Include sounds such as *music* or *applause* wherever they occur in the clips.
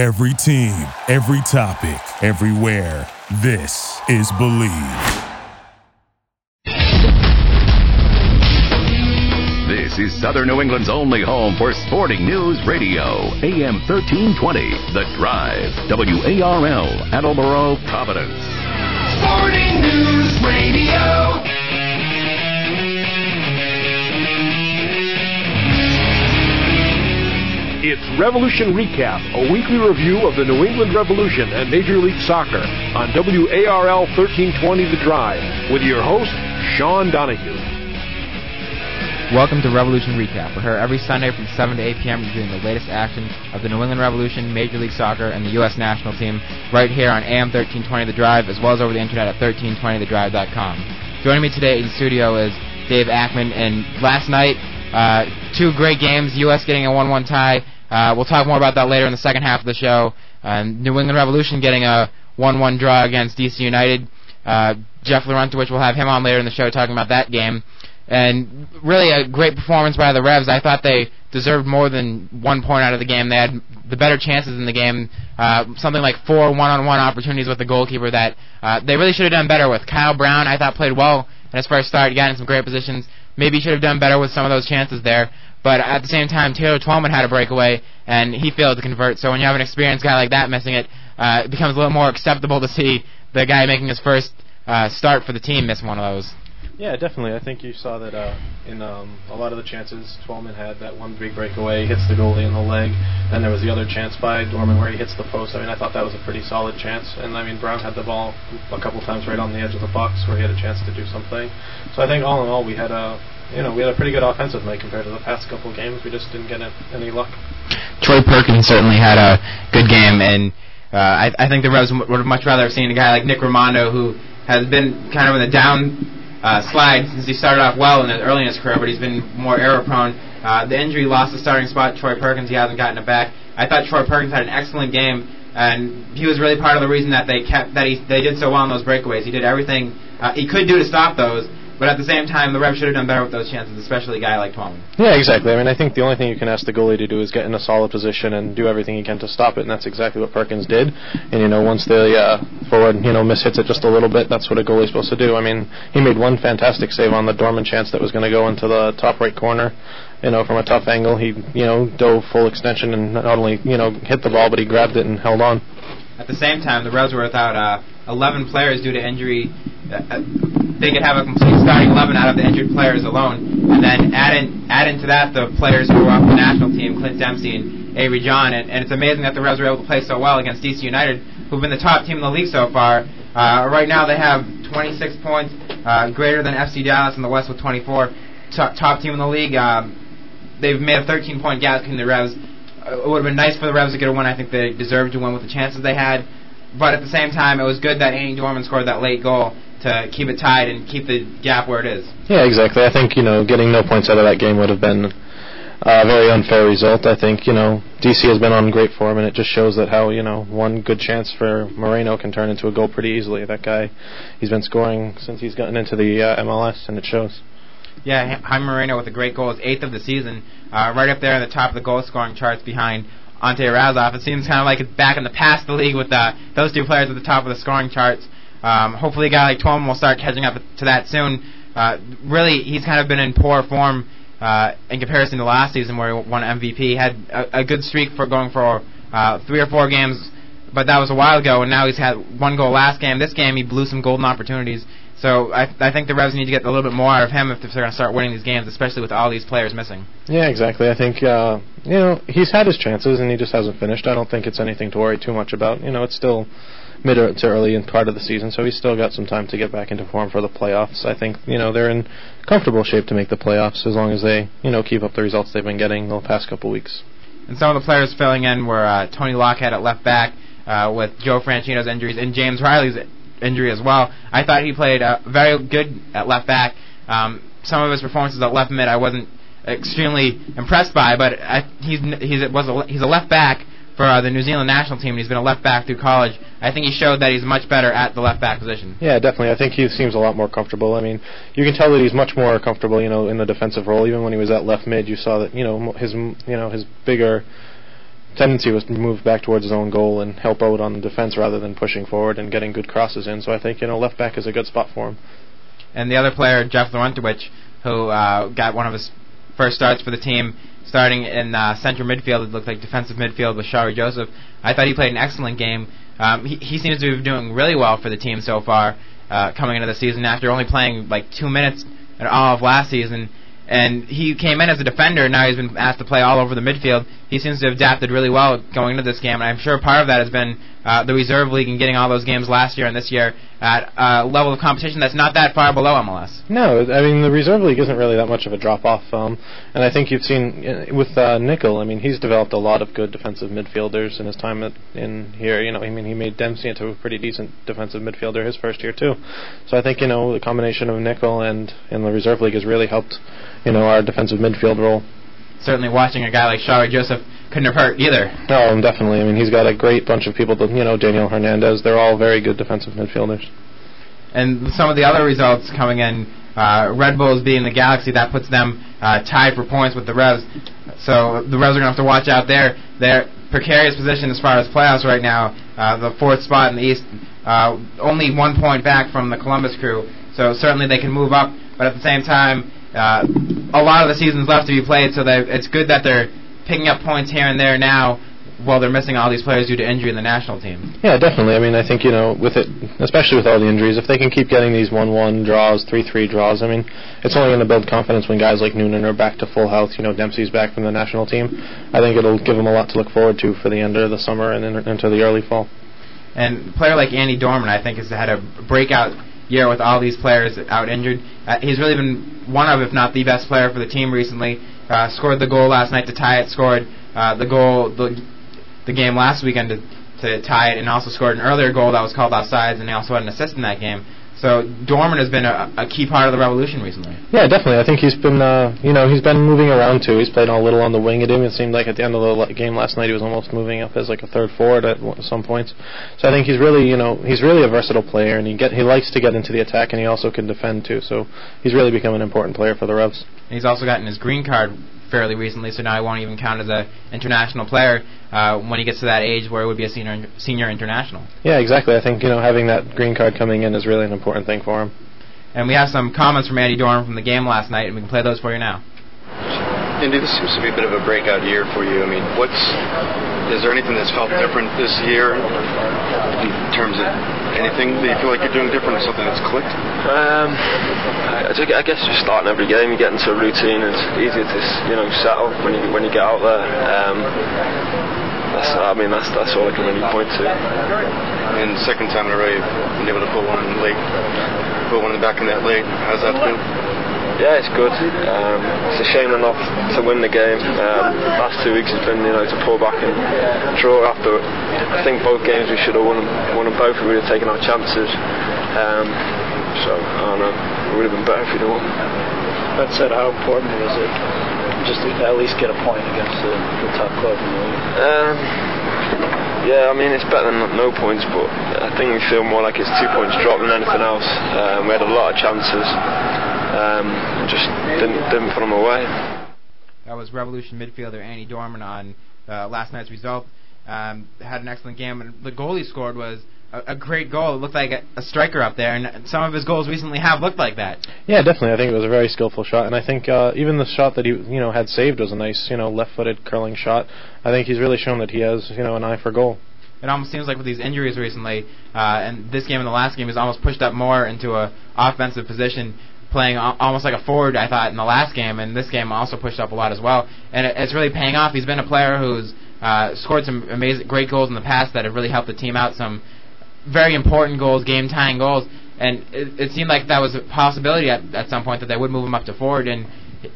Every team, every topic, everywhere. This is Believe. This is Southern New England's only home for sporting news radio. AM 1320, The Drive. WARL, Attleboro, Providence. Sporting News Radio. It's Revolution Recap, a weekly review of the New England Revolution and Major League Soccer on WARL 1320 The Drive with your host, Sean Donahue. Welcome to Revolution Recap. We're here every Sunday from 7 to 8 p.m. reviewing the latest action of the New England Revolution, Major League Soccer, and the U.S. national team right here on AM 1320 The Drive, as well as over the internet at 1320thedrive.com. Joining me today in studio is Dave Akman, and last night, uh, two great games, U.S. getting a 1-1 tie, uh, we'll talk more about that later in the second half of the show. Uh, New England Revolution getting a 1-1 draw against DC United. Uh, Jeff we'll have him on later in the show talking about that game. And really a great performance by the Revs. I thought they deserved more than one point out of the game. They had the better chances in the game. Uh, something like four one-on-one opportunities with the goalkeeper that uh, they really should have done better with. Kyle Brown, I thought played well in his first start. Got in some great positions. Maybe should have done better with some of those chances there. But at the same time, Taylor Twellman had a breakaway, and he failed to convert. So when you have an experienced guy like that missing it, uh, it becomes a little more acceptable to see the guy making his first uh, start for the team miss one of those. Yeah, definitely. I think you saw that uh, in um, a lot of the chances. Twellman had that one big breakaway, hits the goalie in the leg. Then there was the other chance by Dorman where he hits the post. I mean, I thought that was a pretty solid chance. And I mean, Brown had the ball a couple times right on the edge of the box where he had a chance to do something. So I think all in all, we had a you know, we had a pretty good offensive night compared to the past couple games. We just didn't get any luck. Troy Perkins certainly had a good game, and uh, I, I think the Revs would have much rather have seen a guy like Nick Rimando, who has been kind of in the down uh, slide since he started off well in the, early in his career, but he's been more error prone. Uh, the injury lost the starting spot. Troy Perkins, he hasn't gotten it back. I thought Troy Perkins had an excellent game, and he was really part of the reason that they kept that he they did so well in those breakaways. He did everything uh, he could do to stop those but at the same time, the Revs should have done better with those chances, especially a guy like Twellman. Yeah, exactly. I mean, I think the only thing you can ask the goalie to do is get in a solid position and do everything he can to stop it, and that's exactly what Perkins did. And you know, once the uh, forward you know mishits it just a little bit, that's what a goalie's supposed to do. I mean, he made one fantastic save on the Dorman chance that was going to go into the top right corner you know, from a tough angle. He, you know, dove full extension and not only, you know, hit the ball, but he grabbed it and held on. At the same time, the Revs were without uh, 11 players due to injury. Uh, uh they could have a complete starting 11 out of the injured players alone, and then add in add into that the players who were off the national team, Clint Dempsey and Avery John, and, and it's amazing that the Revs were able to play so well against DC United, who've been the top team in the league so far. Uh, right now, they have 26 points, uh, greater than FC Dallas in the West with 24. Top, top team in the league. Um, they've made a 13 point gap between the Revs it would have been nice for the Revs to get a win. I think they deserved to win with the chances they had. But at the same time, it was good that Andy Dorman scored that late goal to keep it tied and keep the gap where it is. Yeah, exactly. I think you know getting no points out of that game would have been a very unfair result. I think you know DC has been on great form, and it just shows that how you know one good chance for Moreno can turn into a goal pretty easily. That guy, he's been scoring since he's gotten into the uh, MLS, and it shows. Yeah, Jaime Moreno with a great goal, his eighth of the season, uh, right up there in the top of the goal scoring charts behind Ante Razov. It seems kind of like it's back in the past the league with uh, those two players at the top of the scoring charts. Um, hopefully, a guy like Twellman will start catching up to that soon. Uh, really, he's kind of been in poor form uh, in comparison to last season where he won MVP. He had a, a good streak for going for uh, three or four games, but that was a while ago, and now he's had one goal last game. This game, he blew some golden opportunities. So I, I think the Revs need to get a little bit more out of him if they're going to start winning these games, especially with all these players missing. Yeah, exactly. I think uh, you know he's had his chances and he just hasn't finished. I don't think it's anything to worry too much about. You know, it's still mid to early in part of the season, so he's still got some time to get back into form for the playoffs. I think you know they're in comfortable shape to make the playoffs as long as they you know keep up the results they've been getting the past couple weeks. And some of the players filling in were uh, Tony Lochhead at left back. Uh, with Joe Franchino's injuries and James Riley's injury as well. I thought he played uh, very good at left back. Um, some of his performances at left mid I wasn't extremely impressed by, but I, he's he's was a, he's a left back for uh, the New Zealand national team. and He's been a left back through college. I think he showed that he's much better at the left back position. Yeah, definitely. I think he seems a lot more comfortable. I mean, you can tell that he's much more comfortable, you know, in the defensive role. Even when he was at left mid, you saw that, you know, his you know his bigger tendency was to move back towards his own goal and help out on the defense rather than pushing forward and getting good crosses in. So I think you know left back is a good spot for him. And the other player, Jeff Larentowicz, who uh, got one of his first starts for the team, starting in uh, central midfield. It looked like defensive midfield with Shalrie Joseph. I thought he played an excellent game. Um, he, he seems to be doing really well for the team so far, uh, coming into the season after only playing like two minutes in all of last season and he came in as a defender. Now he's been asked to play all over the midfield. He seems to have adapted really well going into this game, and I'm sure part of that has been uh, the reserve league and getting all those games last year and this year at a level of competition that's not that far below MLS. No, I mean the reserve league isn't really that much of a drop off, um, and I think you've seen uh, with uh, Nicol. I mean he's developed a lot of good defensive midfielders in his time at, in here. You know, I mean he made Dempsey into a pretty decent defensive midfielder his first year too. So I think you know the combination of Nicol and in the reserve league has really helped you know, our defensive midfield role. Certainly, watching a guy like Shalrie Joseph couldn't have hurt either. No, definitely. I mean, he's got a great bunch of people. That, you know, Daniel Hernandez. They're all very good defensive midfielders. And some of the other results coming in, uh, Red Bulls being the Galaxy, that puts them uh, tied for points with the Revs. So the Revs are going to have to watch out there. Their precarious position as far as playoffs right now, uh, the fourth spot in the East, uh, only one point back from the Columbus Crew. So certainly they can move up, but at the same time, uh, a lot of the season's left to be played, so it's good that they're picking up points here and there now while they're missing all these players due to injury in the national team. Yeah, definitely. I mean, I think you know, with it, especially with all the injuries, if they can keep getting these one-one draws, three-three draws, I mean, it's only going to build confidence when guys like Noonan are back to full health. You know, Dempsey's back from the national team. I think it'll give them a lot to look forward to for the end of the summer and into the early fall. And a player like Andy Dorman, I think, has had a breakout year with all these players out injured. Uh, he's really been one of, if not the best player for the team recently. Uh, scored the goal last night to tie it. Scored uh, the goal the, the game last weekend to, to tie it, and also scored an earlier goal that was called offsides, and he also had an assist in that game. So Dorman has been a, a key part of the revolution recently. Yeah, definitely. I think he's been, uh, you know, he's been moving around too. He's played a little on the wing. It even seemed like at the end of the game last night he was almost moving up as like a third forward at some points. So I think he's really, you know, he's really a versatile player, and he get he likes to get into the attack, and he also can defend too. So he's really become an important player for the Revs. And he's also gotten his green card fairly recently, so now he won't even count as an international player uh, when he gets to that age where it would be a senior senior international. Yeah, exactly. I think you know having that green card coming in is really an important thing for him. And we have some comments from Andy Dorman from the game last night, and we can play those for you now. Andy, this seems to be a bit of a breakout year for you. I mean, what's is there anything that's felt different this year in terms of anything that you feel like you're doing different or something that's clicked? Um, I, I guess just starting every game, you get into a routine. It's easier to you know settle when you when you get out there. Um, that's, I mean, that's that's all I can really point to. And second time in a row, you've been able to put one in the late, put one in the back of that late. How's that been? Yeah, it's good. Um, it's a shame not to win the game. Um, last two weeks has been, you know, to pull back and draw after. I think both games we should have won them, won them both. We would have taken our chances. Um, so I don't know. It would have been better if we'd won. That said, how important was it just to at least get a point against the, the top club in the league? Um, yeah, I mean it's better than no points, but I think we feel more like it's two points dropped than anything else. Um, we had a lot of chances um, just didn't, didn't put them away. That was Revolution midfielder Andy Dorman on uh, last night's result. Um, had an excellent game, and the goal he scored was a, a great goal. It looked like a, a, striker up there, and some of his goals recently have looked like that. Yeah, definitely. I think it was a very skillful shot, and I think uh, even the shot that he you know had saved was a nice you know left-footed curling shot. I think he's really shown that he has you know an eye for goal. It almost seems like with these injuries recently, uh, and this game and the last game, he's almost pushed up more into a offensive position playing almost like a forward, I thought, in the last game, and this game also pushed up a lot as well. And it's really paying off. He's been a player who's uh, scored some amazing, great goals in the past that have really helped the team out. Some very important goals, game-tying goals, and it, it seemed like that was a possibility at, at some point that they would move him up to forward. And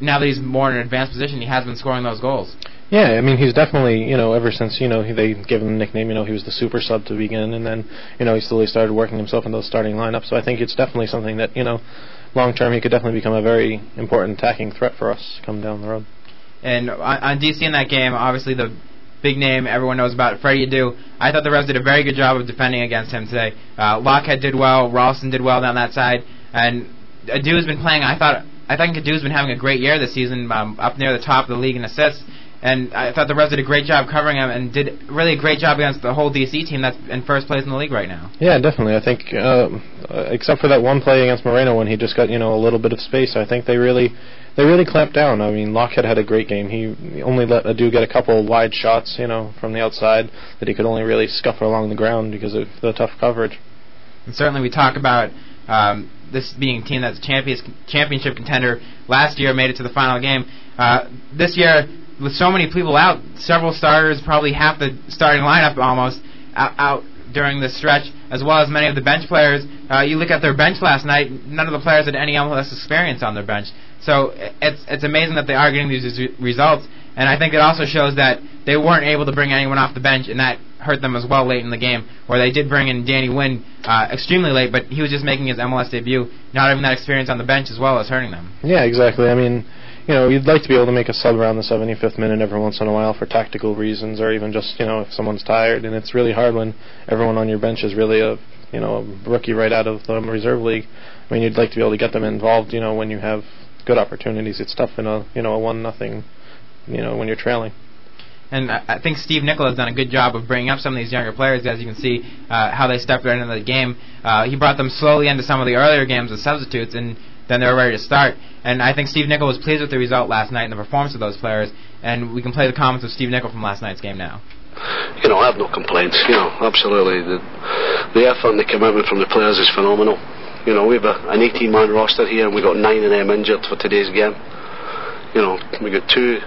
now that he's more in an advanced position, he has been scoring those goals. Yeah, I mean he's definitely you know ever since you know he, they gave him the nickname you know he was the super sub to begin and then you know he slowly started working himself into the starting lineup so I think it's definitely something that you know long term, he could definitely become a very important attacking threat for us come down the road. And on, on DC in that game, obviously the big name everyone knows about, Freddie Adu. I thought the Revs did a very good job of defending against him today. Uh, Lochhead did well, Ralston did well down that side, and Adu has been playing. I thought I think Adu's been having a great year this season, um, up near the top of the league in assists. And I thought the Revs did a great job covering him and did really a great job against the whole DC team that's in first place in the league right now. Yeah, definitely. I think, uh, except for that one play against Moreno when he just got you know a little bit of space, I think they really they really clamped down. I mean, Lochhead had a great game. He only let Adu get a couple wide shots, you know, from the outside that he could only really scuff along the ground because of the tough coverage. And certainly, we talk about um, this being a team that's champions, championship contender. Last year, made it to the final game. Uh, this year, with so many people out, several starters, probably half the starting lineup almost out, out during this stretch, as well as many of the bench players. Uh, you look at their bench last night; none of the players had any MLS experience on their bench. So it's it's amazing that they are getting these results, and I think it also shows that they weren't able to bring anyone off the bench, and that hurt them as well late in the game. Where they did bring in Danny Wynn uh, extremely late, but he was just making his MLS debut, not having that experience on the bench as well as hurting them. Yeah, exactly. I mean you know, you'd like to be able to make a sub around the 75th minute every once in a while for tactical reasons, or even just you know if someone's tired. And it's really hard when everyone on your bench is really a you know a rookie right out of the reserve league. I mean, you'd like to be able to get them involved. You know, when you have good opportunities, it's tough in a you know a one nothing. You know, when you're trailing. And I think Steve Nicol has done a good job of bringing up some of these younger players, as you can see uh, how they stepped right into the game. Uh, he brought them slowly into some of the earlier games as substitutes, and then they were ready to start. And I think Steve Nicol was pleased with the result last night and the performance of those players. And we can play the comments of Steve Nicol from last night's game now. You know, I have no complaints. You know, absolutely. The, the effort and the commitment from the players is phenomenal. You know, we have a, an 18-man roster here, and we got nine of them injured for today's game. You know, we got two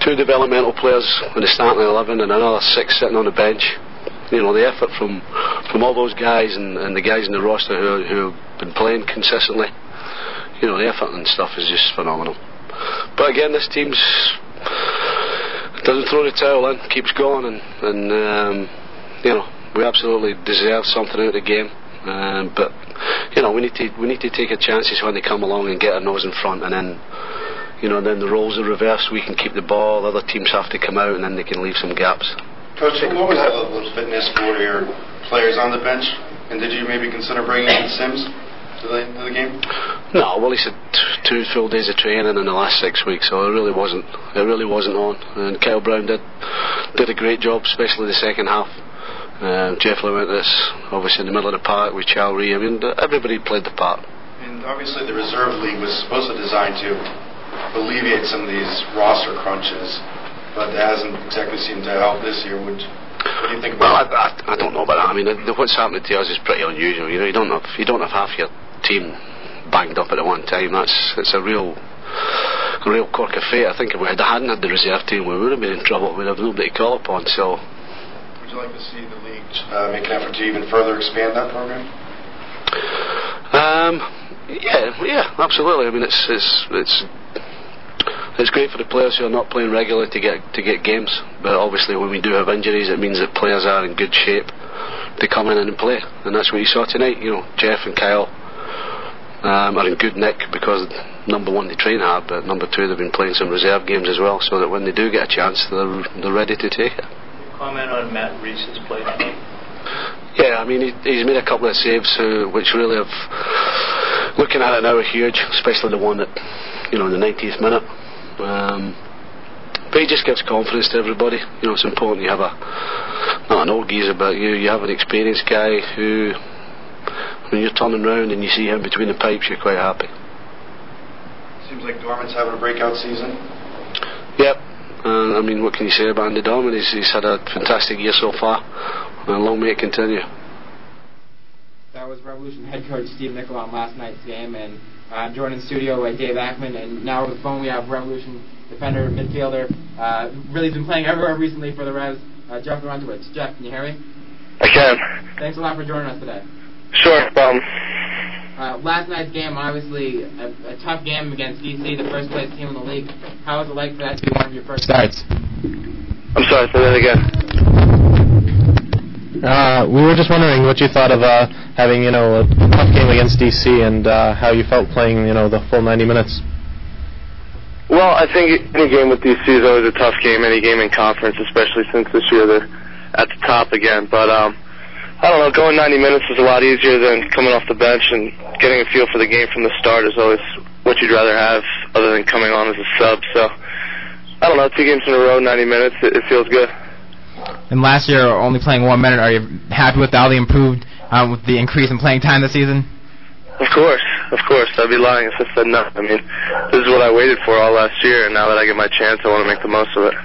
two developmental players in the starting 11 and another six sitting on the bench. You know, the effort from from all those guys and, and the guys in the roster who, who have been playing consistently you know, the effort and stuff is just phenomenal. But again, this team's doesn't throw the towel in, keeps going, and, and um, you know, we absolutely deserve something out of the game. Um, but you know, we need to we need to take our chances when they come along and get our nose in front, and then you know, then the roles are reversed. We can keep the ball. Other teams have to come out, and then they can leave some gaps. Coach, what was the level of fitness for your players on the bench? And did you maybe consider bringing in Sims? To the, to the game? No, well, he said t- two full days of training in the last six weeks, so it really wasn't. It really wasn't on. And Kyle Brown did did a great job, especially the second half. Um, Jeff Lewis, obviously in the middle of the park with Shalrie. I mean, everybody played the part. And obviously, the reserve league was supposed to design to alleviate some of these roster crunches, but it hasn't exactly seemed to help this year. Would you think well, I, I, I, don't know about that. I mean, what's happening to us is pretty unusual. You know, you don't have you don't have half your team banged up at the one time. That's it's a real real cork of fate. I think if we had, hadn't had the reserve team, we would have been in trouble. We'd have nobody to call upon. So, would you like to see the league uh, make an effort to even further expand that program? Um, yeah, yeah, absolutely. I mean, it's it's it's it's great for the players who are not playing regularly to get to get games. But obviously, when we do have injuries, it means that players are in good shape to come in and play, and that's what you saw tonight. You know, Jeff and Kyle um, are in good nick because number one they train hard, but number two they've been playing some reserve games as well, so that when they do get a chance, they're they're ready to take it. Comment on Matt Reis's play. Yeah, I mean he, he's made a couple of saves uh, which really have, looking at it now, are huge, especially the one that you know in the 90th minute. Um, but he just gives confidence to everybody. You know, it's important you have a not an old geezer, but you you have an experienced guy who, when you're turning around and you see him between the pipes, you're quite happy. Seems like Dorman's having a breakout season. Yep. Uh, I mean, what can you say about Andy Dorman? He's, he's had a fantastic year so far, and long may it continue. That was Revolution head coach Steve Nicol on last night's game, and uh, joined in the studio by Dave Akman, and now over the phone we have Revolution defender, midfielder, uh, really been playing everywhere recently for the Revs, uh, Jeff Larentowicz. Jeff, can you hear me? I can. Thanks a lot for joining us today. Sure, no problem. Uh, last night's game, obviously a, a, tough game against DC, the first place team in the league. How was it like for that to be one of your first starts? I'm sorry, say that again. Uh, we were just wondering what you thought of uh, having, you know, a tough game against DC and uh, how you felt playing, you know, the full 90 minutes. Well, I think any game with DC is always a tough game. Any game in conference, especially since this year they're at the top again. But um, I don't know, going 90 minutes is a lot easier than coming off the bench and getting a feel for the game from the start is always what you'd rather have other than coming on as a sub. So I don't know, two games in a row, 90 minutes. It, it feels good. And last year, only playing one minute. Are you happy with all the improved, um, with the increase in playing time this season? Of course, of course. I'd be lying if I said no. I mean, this is what I waited for all last year, and now that I get my chance, I want to make the most of it.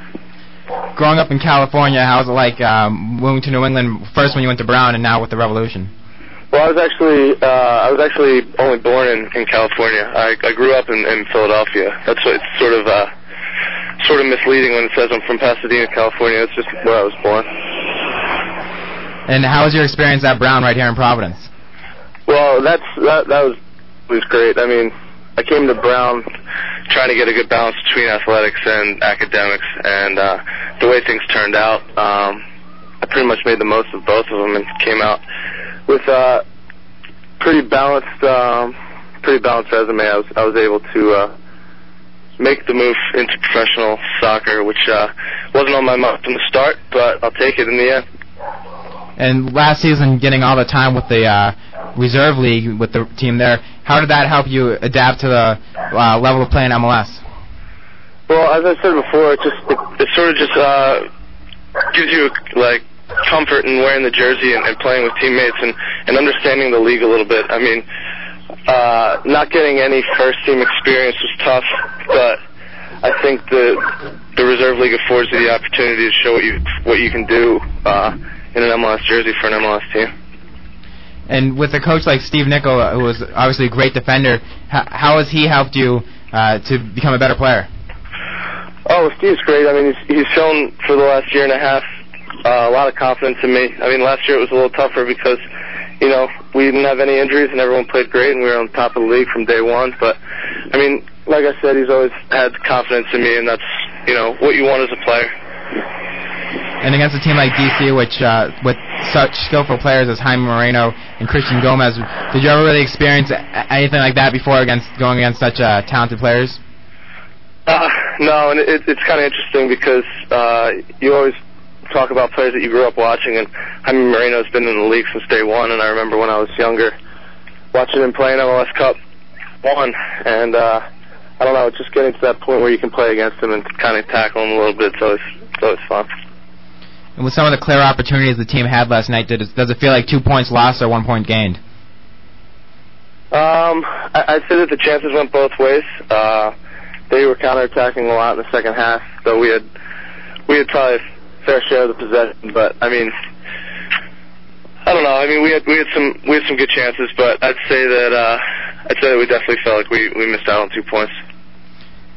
Growing up in California, how's it like um, moving to New England first when you went to Brown and now with the Revolution? Well, I was actually uh, I was actually only born in, in California. I, I grew up in, in Philadelphia. That's what it's sort of uh, sort of misleading when it says I'm from Pasadena, California. It's just where I was born. And how was your experience at Brown right here in Providence? Well, that's that that was was great. I mean, I came to Brown trying to get a good balance between athletics and academics, and uh, the way things turned out, um, I pretty much made the most of both of them and came out with a pretty balanced, um, pretty balanced resume. I was I was able to uh, make the move into professional soccer, which uh, wasn't on my mind from the start, but I'll take it in the end. And last season, getting all the time with the uh, reserve league with the team there, how did that help you adapt to the uh, level of play in MLS? Well, as I said before, it just it, it sort of just uh, gives you like comfort in wearing the jersey and, and playing with teammates and, and understanding the league a little bit. I mean, uh, not getting any first team experience was tough, but I think the the reserve league affords you the opportunity to show what you what you can do uh, in an MLS jersey for an MLS team. And with a coach like Steve Nicol, who was obviously a great defender, how, how has he helped you uh, to become a better player? Oh, Steve's great. I mean, he's, he's shown for the last year and a half uh, a lot of confidence in me. I mean, last year it was a little tougher because, you know, we didn't have any injuries and everyone played great and we were on top of the league from day one. But, I mean, like I said, he's always had confidence in me and that's, you know, what you want as a player. And against a team like DC, which uh, with such skillful players as Jaime Moreno and Christian Gomez, did you ever really experience anything like that before against going against such uh, talented players? Uh, no, and it, it's kind of interesting because uh, you always talk about players that you grew up watching, and Jaime Moreno's been in the league since day one, and I remember when I was younger watching him play in MLS Cup one, and uh, I don't know, just getting to that point where you can play against him and kind of tackle him a little bit, so it's, so it's fun. And with some of the clear opportunities the team had last night, did it, does it feel like two points lost or one point gained? Um, I, I'd say that the chances went both ways. Uh, they were counterattacking a lot in the second half, so we had we had probably a fair share of the possession. But I mean, I don't know. I mean, we had we had some we had some good chances, but I'd say that uh, I'd say that we definitely felt like we we missed out on two points.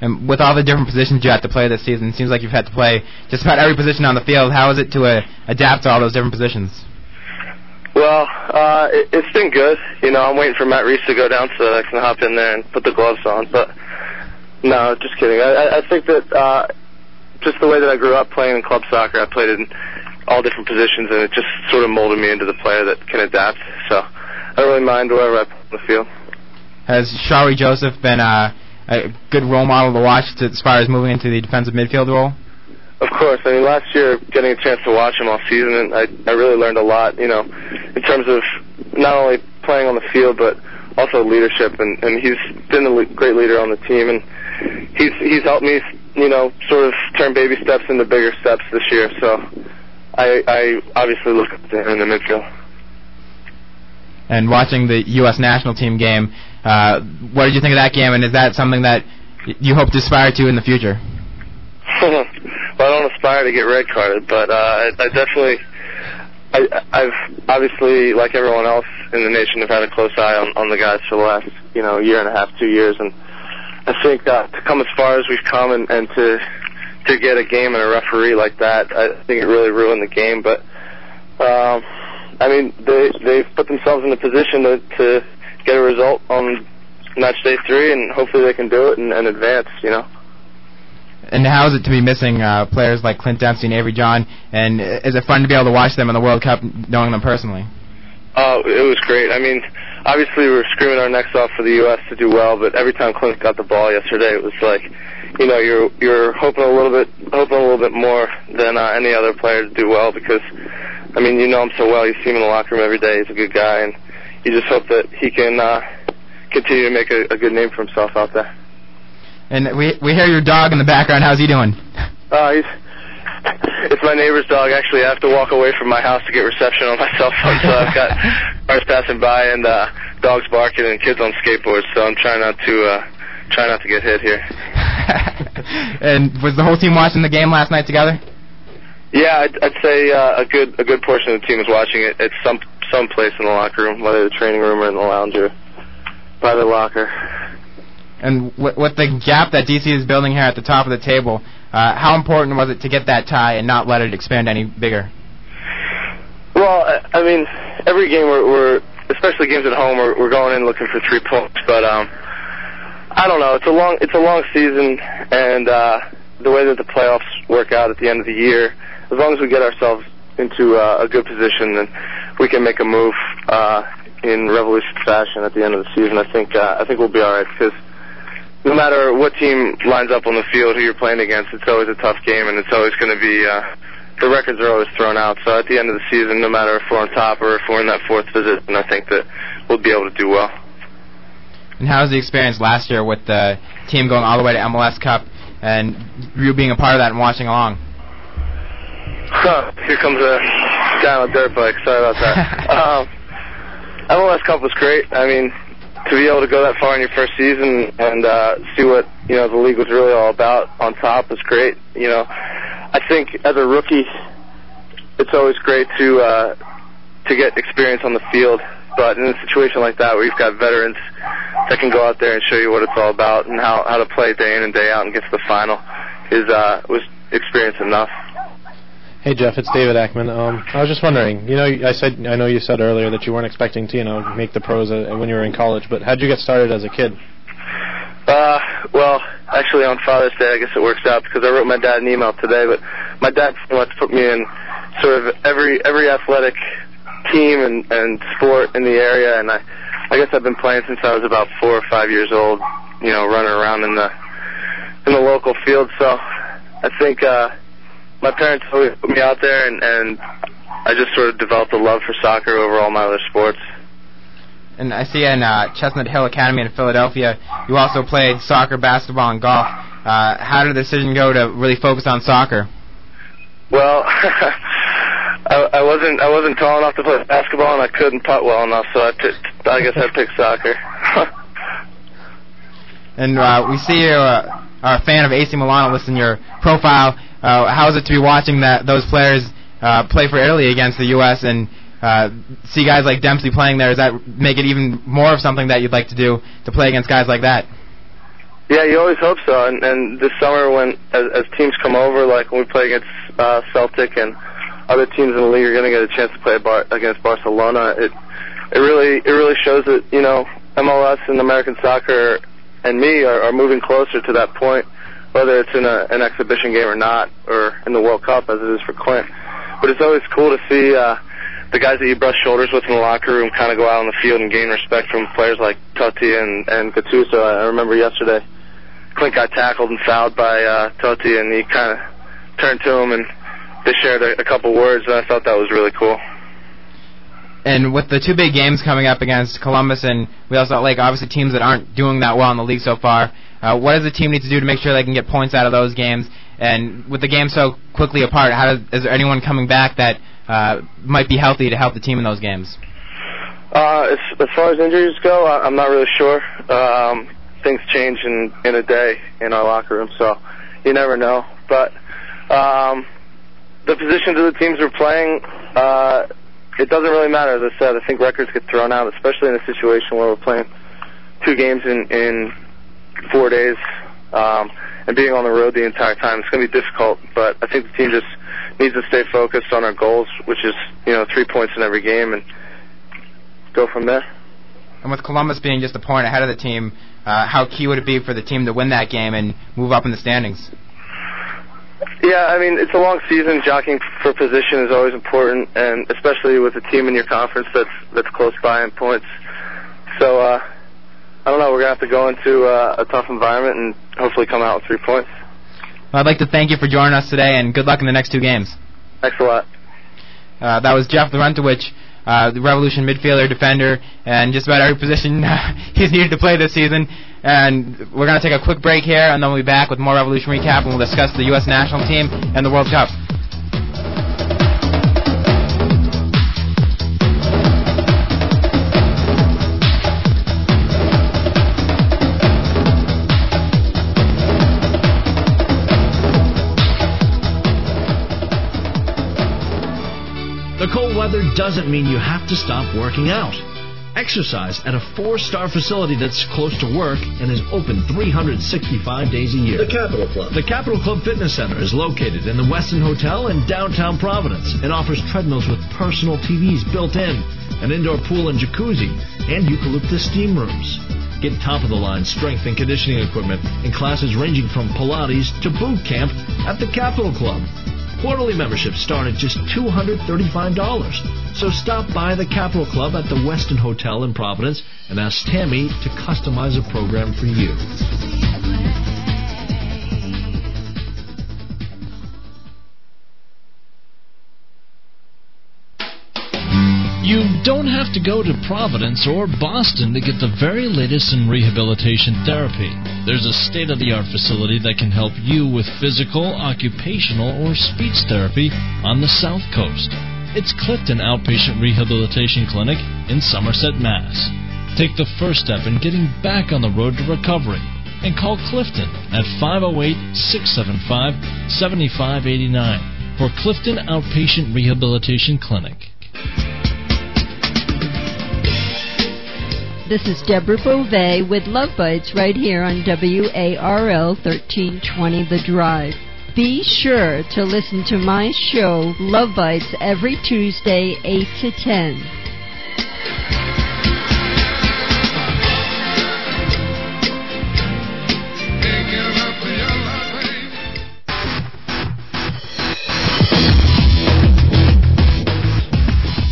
And with all the different positions you had to play this season, it seems like you've had to play just about every position on the field. How is it to uh, adapt to all those different positions? Well, uh, it, it's been good. You know, I'm waiting for Matt Reis to go down so that I can hop in there and put the gloves on. But no, just kidding. I, I- I think that uh, just the way that I grew up playing in club soccer, I played in all different positions, and it just sort of molded me into the player that can adapt. So I don't really mind wherever I play on the field. Has Shalrie Joseph been uh, a good role model to watch to, as far as moving into the defensive midfield role? Of course. I mean, last year, getting a chance to watch him all season, and I I really learned a lot. You know, in terms of not only playing on the field, but also leadership. And and he's been a le- great leader on the team, and he's he's helped me, you know, sort of turn baby steps into bigger steps this year. So I I obviously look up to him in the midfield. And watching the U.S. national team game, uh, what did you think of that game? And is that something that you hope to aspire to in the future? *laughs* well, I don't aspire to get red carded, but uh, I, I definitely, I, I've obviously, like everyone else in the nation, have had a close eye on, on the guys for the last, you know, year and a half, two years, and I think uh, to come as far as we've come and, and to to get a game and a referee like that, I think it really ruined the game. But um, I mean, they they've put themselves in a position to to get a result on match day three, and hopefully they can do it and, and advance. You know. And how is it to be missing uh, players like Clint Dempsey and Avery John? And uh, is it fun to be able to watch them in the World Cup, knowing them personally? Oh, it was great. I mean, obviously we were screaming our necks off for the U.S. to do well, but every time Clint got the ball yesterday, it was like, you know, you're you're hoping a little bit, hoping a little bit more than uh, any other player to do well because, I mean, you know him so well. You see him in the locker room every day. He's a good guy, and you just hope that he can uh, continue to make a, a good name for himself out there. And we we hear your dog in the background. How's he doing? Uh, he's it's my neighbor's dog. Actually, I have to walk away from my house to get reception on my cell phone. So I've got *laughs* cars passing by and uh, dogs barking and kids on skateboards. So I'm trying not to uh, try not to get hit here. *laughs* and was the whole team watching the game last night together? Yeah, I'd, I'd say uh, a good a good portion of the team was watching it at some some place in the locker room, whether the training room or in the lounge or by the locker. And with, with the gap that DC is building here at the top of the table, uh, how important was it to get that tie and not let it expand any bigger? Well, I I mean, every game we're, we're especially games at home, we're, we're going in looking for three points. But um, I don't know. It's a long it's a long season, and uh, the way that the playoffs work out at the end of the year, as long as we get ourselves into uh, a good position, then we can make a move uh, in revolution fashion at the end of the season. I think uh, I think we'll be all right because no matter what team lines up on the field, who you're playing against, it's always a tough game, and it's always going to be. Uh, the records are always thrown out. So at the end of the season, no matter if we're on top or if we're in that fourth position, I think that we'll be able to do well. And how was the experience last year with the team going all the way to MLS Cup and you being a part of that and watching along? Huh, here comes a guy on a dirt bike. Sorry about that. *laughs* um, MLS Cup was great. I mean, to be able to go that far in your first season and uh, see what you know the league was really all about on top was great. You know, I think as a rookie, it's always great to uh, to get experience on the field. But in a situation like that, where you've got veterans that can go out there and show you what it's all about and how how to play day in and day out and get to the final, is uh, was experience enough. Hey Jeff, it's David Akman. Um, I was just wondering, you know, I said I know you said earlier that you weren't expecting to, you know, make the pros uh, when you were in college, but how'd you get started as a kid? Uh, well, actually on Father's Day, I guess it works out because I wrote my dad an email today. But my dad pretty much put me in sort of every every athletic team and and sport in the area, and I I guess I've been playing since I was about four or five years old. You know, running around in the in the local field. So I think uh, my parents always put me out there, and and I just sort of developed a love for soccer over all my other sports. And I see in uh, Chestnut Hill Academy in Philadelphia, you also played soccer, basketball, and golf. Uh, how did the decision go to really focus on soccer? Well, *laughs* I, I wasn't I wasn't tall enough to play basketball, and I couldn't putt well enough, so I guess I picked soccer. *laughs* And uh, we see you uh, are a fan of AC Milan listed in your profile. Uh, how is it to be watching that those players uh, play for Italy against the U.S. and uh, see guys like Dempsey playing there? Does that make it even more of something that you'd like to do to play against guys like that? Yeah, you always hope so. And, and this summer, when as, as teams come over, like when we play against uh, Celtic and other teams in the league are going to get a chance to play bar- against Barcelona, it it really it really shows that you know MLS and American soccer and me are, are moving closer to that point, whether it's in a, an exhibition game or not, or in the World Cup as it is for Clint. But it's always cool to see uh, the guys that you brush shoulders with in the locker room kind of go out on the field and gain respect from players like Totti and and Gattuso. I remember yesterday, Clint got tackled and fouled by uh, Totti, and he kind of turned to him and they shared a, a couple words, and I thought that was really cool. And with the two big games coming up against Columbus and Real Salt Lake, obviously teams that aren't doing that well in the league so far, uh, what does the team need to do to make sure they can get points out of those games? And with the game so quickly apart, how does, is there anyone coming back that uh, might be healthy to help the team in those games? Uh, as, as far as injuries go, I, I'm not really sure. Um, things change in in a day in our locker room, so you never know. But um, the positions of the teams we're playing, uh, it doesn't really matter. As I said, I think records get thrown out, especially in a situation where we're playing two games in in four days um, and being on the road the entire time. It's going to be difficult, but I think the team just needs to stay focused on our goals, which is you know three points in every game, and go from there. And with Columbus being just a point ahead of the team, uh, how key would it be for the team to win that game and move up in the standings? Yeah, I mean it's a long season. Jockeying for position is always important, and especially with a team in your conference that's that's close by in points. So uh, I don't know. We're gonna have to go into uh, a tough environment and hopefully come out with three points. Well, I'd like to thank you for joining us today, and good luck in the next two games. Thanks a lot. Uh, that was Jeff Larentowicz, uh, the Revolution midfielder, defender, and just about every position uh, *laughs* he's needed to play this season. And we're going to take a quick break here, and then we'll be back with more Revolution recap, and we'll discuss the U.S. national team and the World Cup. The cold weather doesn't mean you have to stop working out. Exercise at a four-star facility that's close to work and is open 365 days a year. The Capital Club. The Capital Club Fitness Center is located in the Westin Hotel in downtown Providence and offers treadmills with personal TVs built in, an indoor pool and jacuzzi, and eucalyptus steam rooms. Get top-of-the-line strength and conditioning equipment in classes ranging from Pilates to boot camp at the Capital Club. Quarterly memberships start at just $235. So stop by the Capital Club at the Westin Hotel in Providence and ask Tammy to customize a program for you. Don't have to go to Providence or Boston to get the very latest in rehabilitation therapy. There's a state of the art facility that can help you with physical, occupational, or speech therapy on the South Coast. It's Clifton Outpatient Rehabilitation Clinic in Somerset, Mass. Take the first step in getting back on the road to recovery and call Clifton at 508 675 7589 for Clifton Outpatient Rehabilitation Clinic. This is Deborah Beauvais with Love Bites right here on WARL 1320 The Drive. Be sure to listen to my show, Love Bites, every Tuesday, 8 to 10.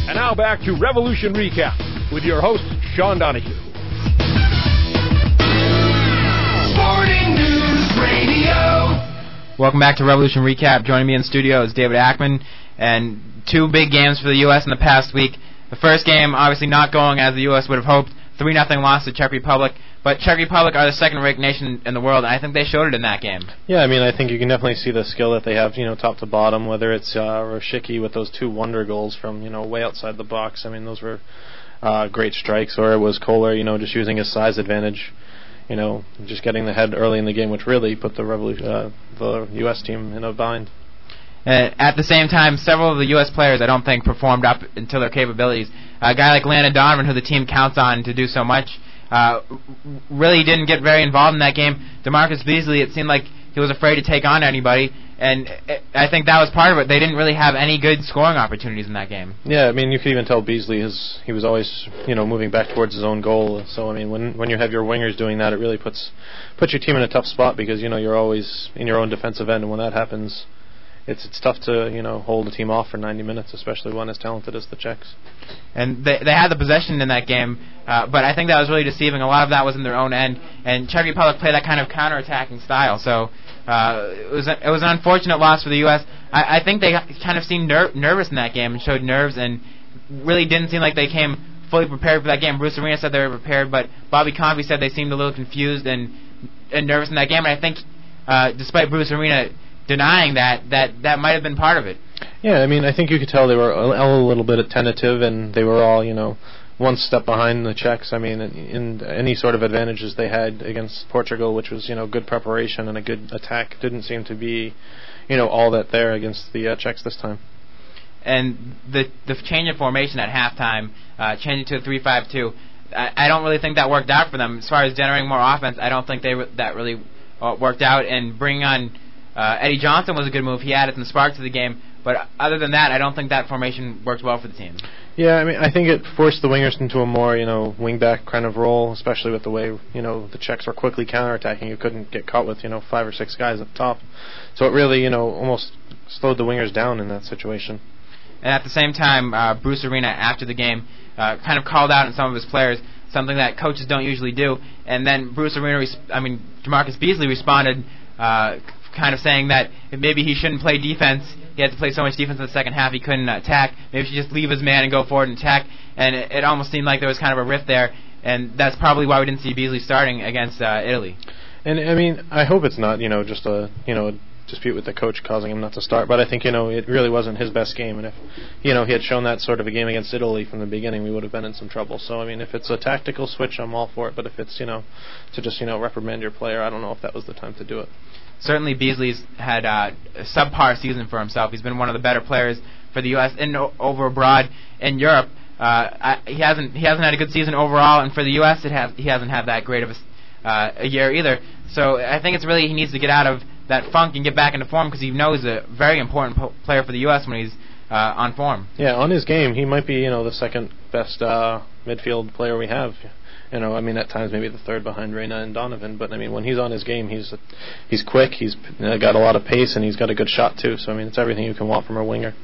And now back to Revolution Recap with your host, Sean Donahue. Sporting News Radio. Welcome back to Revolution Recap. Joining me in studio is David Akman, and two big games for the U.S. in the past week. The first game, obviously not going as the U.S. would have hoped. 3 0 loss to Czech Republic. But Czech Republic are the second ranked nation in the world, and I think they showed it in that game. Yeah, I mean, I think you can definitely see the skill that they have, you know, top to bottom. Whether it's uh, Rosicky with those two wonder goals from, you know, way outside the box. I mean, those were uh, great strikes. Or it was Koller, you know, just using his size advantage, you know, just getting the head early in the game, which really put the Revolu- uh, the U.S. team in a bind. Uh, at the same time, several of the U.S. players I don't think performed up until their capabilities. A guy like Landon Donovan, who the team counts on to do so much, uh, really didn't get very involved in that game. DaMarcus Beasley, it seemed like he was afraid to take on anybody, and I think that was part of it. They didn't really have any good scoring opportunities in that game. Yeah, I mean, you could even tell Beasley his he was always you know moving back towards his own goal. So I mean, when when you have your wingers doing that, it really puts puts your team in a tough spot because you know you're always in your own defensive end, and when that happens, it's it's tough to you know hold a team off for 90 minutes, especially one as talented as the Czechs. And they they had the possession in that game, uh, but I think that was really deceiving. A lot of that was in their own end, and Czech Republic played that kind of counter-attacking style. So uh, it was a, it was an unfortunate loss for the U.S. I, I think they kind of seemed ner- nervous in that game and showed nerves, and really didn't seem like they came fully prepared for that game. Bruce Arena said they were prepared, but Bobby Convey said they seemed a little confused and and nervous in that game. And I think, uh, despite Bruce Arena denying that, that that might have been part of it. Yeah, I mean, I think you could tell they were a, a little bit tentative, and they were all, you know, one step behind the Czechs. I mean, in, in any sort of advantages they had against Portugal, which was, you know, good preparation and a good attack, didn't seem to be, you know, all that there against the uh, Czechs this time. And the the change in formation at halftime, uh, changing to a three-five-two, I, don't really think that worked out for them as far as generating more offense. I don't think they re- that really uh, worked out. And bringing on uh, Eddie Johnson was a good move. He added some spark to the game. But other than that, I don't think that formation worked well for the team. Yeah, I mean, I think it forced the wingers into a more, you know, wingback kind of role, especially with the way, you know, the Czechs were quickly counterattacking. You couldn't get caught with, you know, five or six guys up top. So it really, you know, almost slowed the wingers down in that situation. And at the same time, uh, Bruce Arena, after the game, uh, kind of called out on some of his players, something that coaches don't usually do. And then Bruce Arena, res- I mean, Jamarcus Beasley responded, uh, kind of saying that maybe he shouldn't play defense he had to play so much defense in the second half he couldn't attack. Maybe he should just leave his man and go forward and attack. And it, it almost seemed like there was kind of a rift there, and that's probably why we didn't see Beasley starting against uh, Italy. And I mean, I hope it's not you know just a you know dispute with the coach causing him not to start. But I think you know it really wasn't his best game, and if you know he had shown that sort of a game against Italy from the beginning, we would have been in some trouble. So I mean, if it's a tactical switch, I'm all for it. But if it's you know to just you know reprimand your player, I don't know if that was the time to do it. Certainly, Beasley's had uh, a subpar season for himself. He's been one of the better players for the U.S. and o- over abroad in Europe. Uh, I, he hasn't he hasn't had a good season overall, and for the U.S. it has he hasn't had that great of a, uh, a year either. So I think it's really he needs to get out of that funk and get back into form because he knows he's a very important po- player for the U.S. when he's uh, on form. Yeah, on his game, he might be you know the second best uh, midfield player we have. You know, I mean, at times maybe the third behind Reyna and Donovan. But I mean, when he's on his game, he's he's quick. He's uh, got a lot of pace, and he's got a good shot too. So I mean, it's everything you can want from a winger.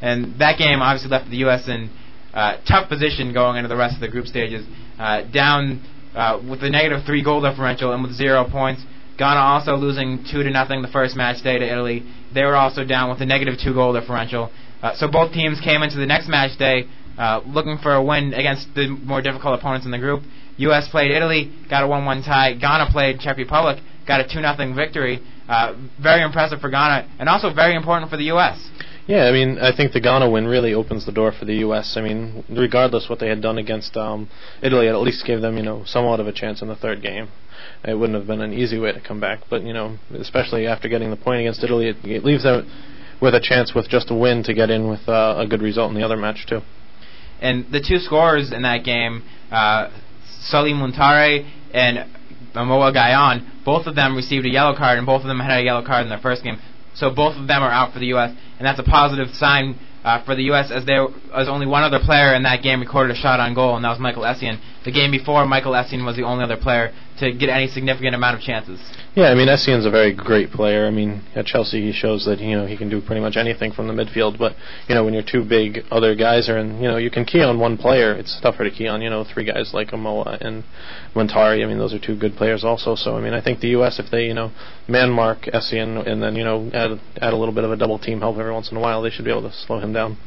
And that game obviously left the U.S. in uh, tough position going into the rest of the group stages. Uh, down uh, with a negative three goal differential and with zero points. Ghana also losing two to nothing the first match day to Italy. They were also down with a negative two goal differential. Uh, so both teams came into the next match day uh, looking for a win against the more difficult opponents in the group. U.S. played Italy, got a 1-1 tie. Ghana played Czech Republic, got a 2-0 victory. Uh, very impressive for Ghana, and also very important for the U.S. Yeah, I mean, I think the Ghana win really opens the door for the U.S. I mean, regardless what they had done against um, Italy, it at least gave them, you know, somewhat of a chance in the third game. It wouldn't have been an easy way to come back, but you know, especially after getting the point against Italy, it, it leaves them with a chance with just a win to get in with uh, a good result in the other match too. And the two scorers in that game, uh, Sulley Muntari and Momoa Gyan, both of them received a yellow card, and both of them had a yellow card in their first game. So both of them are out for the U.S., and that's a positive sign uh, for the U.S. as there was only one other player in that game recorded a shot on goal, and that was Michael Essien. The game before, Michael Essien was the only other player to get any significant amount of chances. Yeah, I mean Essien's a very great player. I mean at Chelsea he shows that you know he can do pretty much anything from the midfield. But you know when your two big other guys are in, you know you can key on one player. It's tougher to key on you know three guys like Amoa and Muntari. I mean those are two good players also. So I mean I think the U.S. if they you know man mark Essien and then you know add add a little bit of a double team help every once in a while, they should be able to slow him down.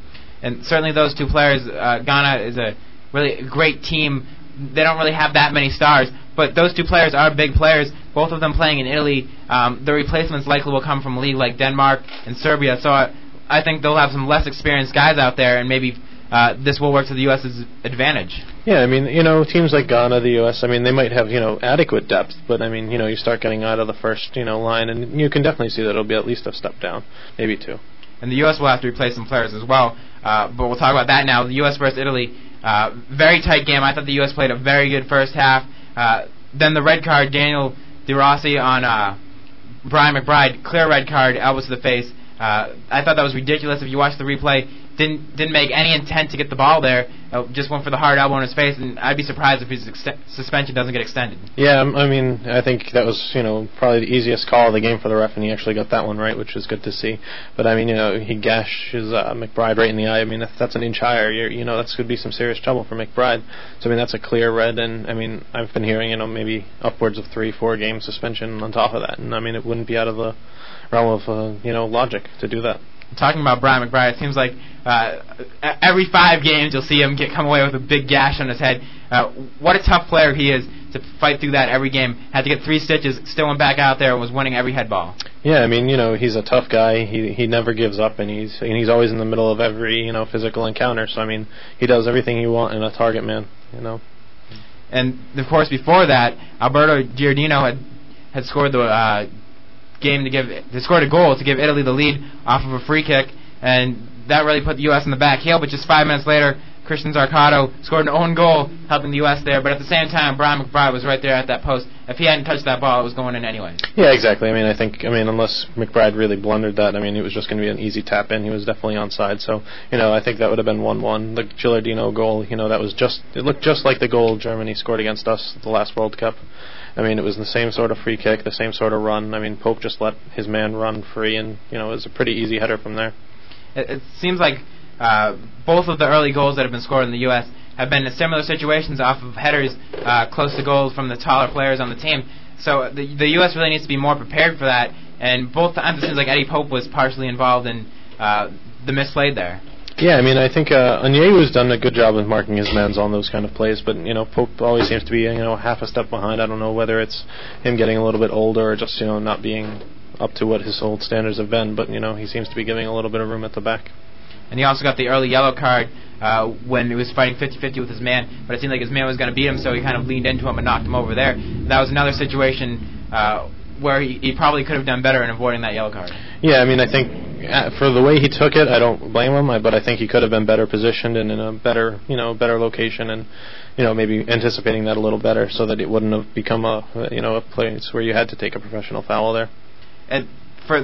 And certainly those two players, uh, Ghana is a really great team. They don't really have that many stars, but those two players are big players. Both of them playing in Italy. Um, the replacements likely will come from a league like Denmark and Serbia. So I, I think they'll have some less experienced guys out there, and maybe uh, this will work to the U.S.'s advantage. Yeah, I mean, you know, teams like Ghana, the U.S., I mean, they might have, you know, adequate depth, but, I mean, you know, you start getting out of the first, you know, line, and you can definitely see that it'll be at least a step down, maybe two. And the U.S. will have to replace some players as well, uh, but we'll talk about that now. The U.S. versus Italy, uh, very tight game. I thought the U.S. played a very good first half. Uh, then the red card, Daniel De Rossi on uh, Brian McBride, clear red card, elbow to the face. Uh, I thought that was ridiculous. If you watch the replay, didn't didn't make any intent to get the ball there. Uh, just went for the hard elbow in his face, and I'd be surprised if his ex- suspension doesn't get extended. Yeah, um, I mean, I think that was, you know, probably the easiest call of the game for the ref, and he actually got that one right, which was good to see. But I mean, you know, he gashes uh, McBride right in the eye. I mean, if that's an inch higher, you're, you know, that's to be some serious trouble for McBride. So I mean, that's a clear red, and I mean, I've been hearing, you know, maybe upwards of three, four game suspension on top of that, and I mean, it wouldn't be out of the realm of, uh, you know, logic to do that. Talking about Brian McBride, it seems like uh, every five games you'll see him get come away with a big gash on his head. Uh, what a tough player he is to fight through that every game. Had to get three stitches, still went back out there and was winning every head ball. Yeah, I mean, you know, he's a tough guy. He he never gives up, and he's and he's always in the middle of every you know physical encounter. So I mean, he does everything you want in a target man. You know. And of course, before that, Alberto Gilardino had had scored the uh, game to give they scored a goal to give Italy the lead off of a free kick, and that really put the U.S. in the back heel. But just five minutes later, Cristian Zaccardo scored an own goal, helping the U.S. there. But at the same time, Brian McBride was right there at that post. If he hadn't touched that ball, it was going in anyway. Yeah, exactly. I mean, I think, I mean, unless McBride really blundered that, I mean, it was just going to be an easy tap in. He was definitely onside. So, you know, I think that would have been 1-1. The Gilardino goal, you know, that was just, it looked just like the goal Germany scored against us the last World Cup. I mean, it was the same sort of free kick, the same sort of run. I mean, Pope just let his man run free, and, you know, it was a pretty easy header from there. It, it seems like uh, both of the early goals that have been scored in the U.S. have been in similar situations off of headers uh, close to goals from the taller players on the team. So the, the U.S. really needs to be more prepared for that. And both times it seems like Eddie Pope was partially involved in uh, the misplayed there. Yeah, I mean, I think uh, Onyewu's done a good job of marking his men's on those kind of plays, but you know, Pope always seems to be you know half a step behind. I don't know whether it's him getting a little bit older or just you know not being up to what his old standards have been, but you know he seems to be giving a little bit of room at the back. And he also got the early yellow card uh, when he was fighting 50-50 with his man, but it seemed like his man was going to beat him, so he kind of leaned into him and knocked him over there. That was another situation uh, where he, he probably could have done better in avoiding that yellow card. Yeah, I mean, I think for the way he took it, I don't blame him. I, but I think he could have been better positioned and in a better, you know, better location, and you know, maybe anticipating that a little better, so that it wouldn't have become a, you know, a place where you had to take a professional foul there. And for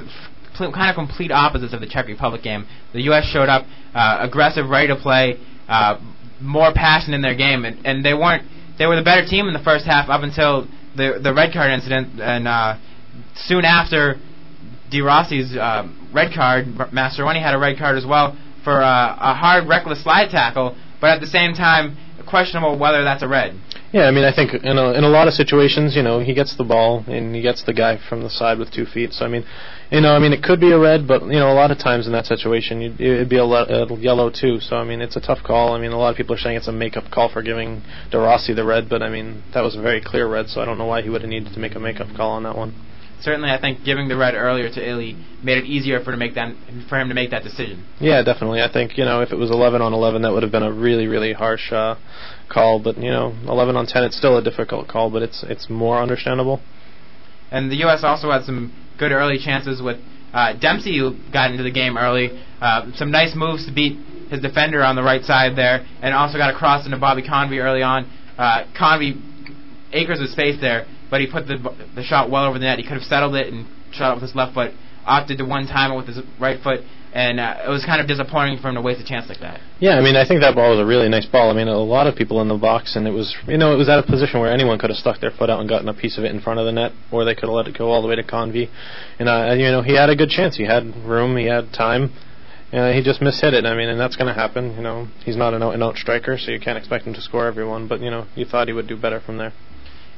kind of complete opposites of the Czech Republic game, the U.S. showed up uh, aggressive, ready to play, uh, more passion in their game, and, and they weren't. They were the better team in the first half up until the the red card incident, and uh, soon after De Rossi's uh, red card, Mastroeni had a red card as well for uh, a hard, reckless slide tackle, but at the same time, questionable whether that's a red. Yeah, I mean, I think in a, in a lot of situations, you know, he gets the ball and he gets the guy from the side with two feet. So I mean, you know, I mean, it could be a red, but you know, a lot of times in that situation, you'd, it'd be a, le- a yellow too. So I mean, it's a tough call. I mean, a lot of people are saying it's a make-up call for giving De Rossi the red, but I mean, that was a very clear red. So I don't know why he would have needed to make a make-up call on that one. Certainly, I think giving the red earlier to Illy made it easier for to make that for him to make that decision. Yeah, definitely. I think you know if it was 11 on 11, that would have been a really, really harsh uh, call. But you know, 11 on 10, it's still a difficult call, but it's it's more understandable. And the U.S. also had some good early chances with uh, Dempsey, who got into the game early. Uh, some nice moves to beat his defender on the right side there, and also got a cross into Bobby Convey early on. Uh, Convey, acres of space there, but he put the the shot well over the net. He could have settled it and shot it with his left foot. Opted to one time it with his right foot, and uh, it was kind of disappointing for him to waste a chance like that. Yeah, I mean, I think that ball was a really nice ball. I mean, a lot of people in the box, and it was, you know, it was at a position where anyone could have stuck their foot out and gotten a piece of it in front of the net, or they could have let it go all the way to Convey. And, uh, you know, he had a good chance. He had room, he had time. Uh, he just mishit it. I mean, and that's going to happen. You know, he's not an out-and-out striker, so you can't expect him to score everyone. But you know, you thought he would do better from there.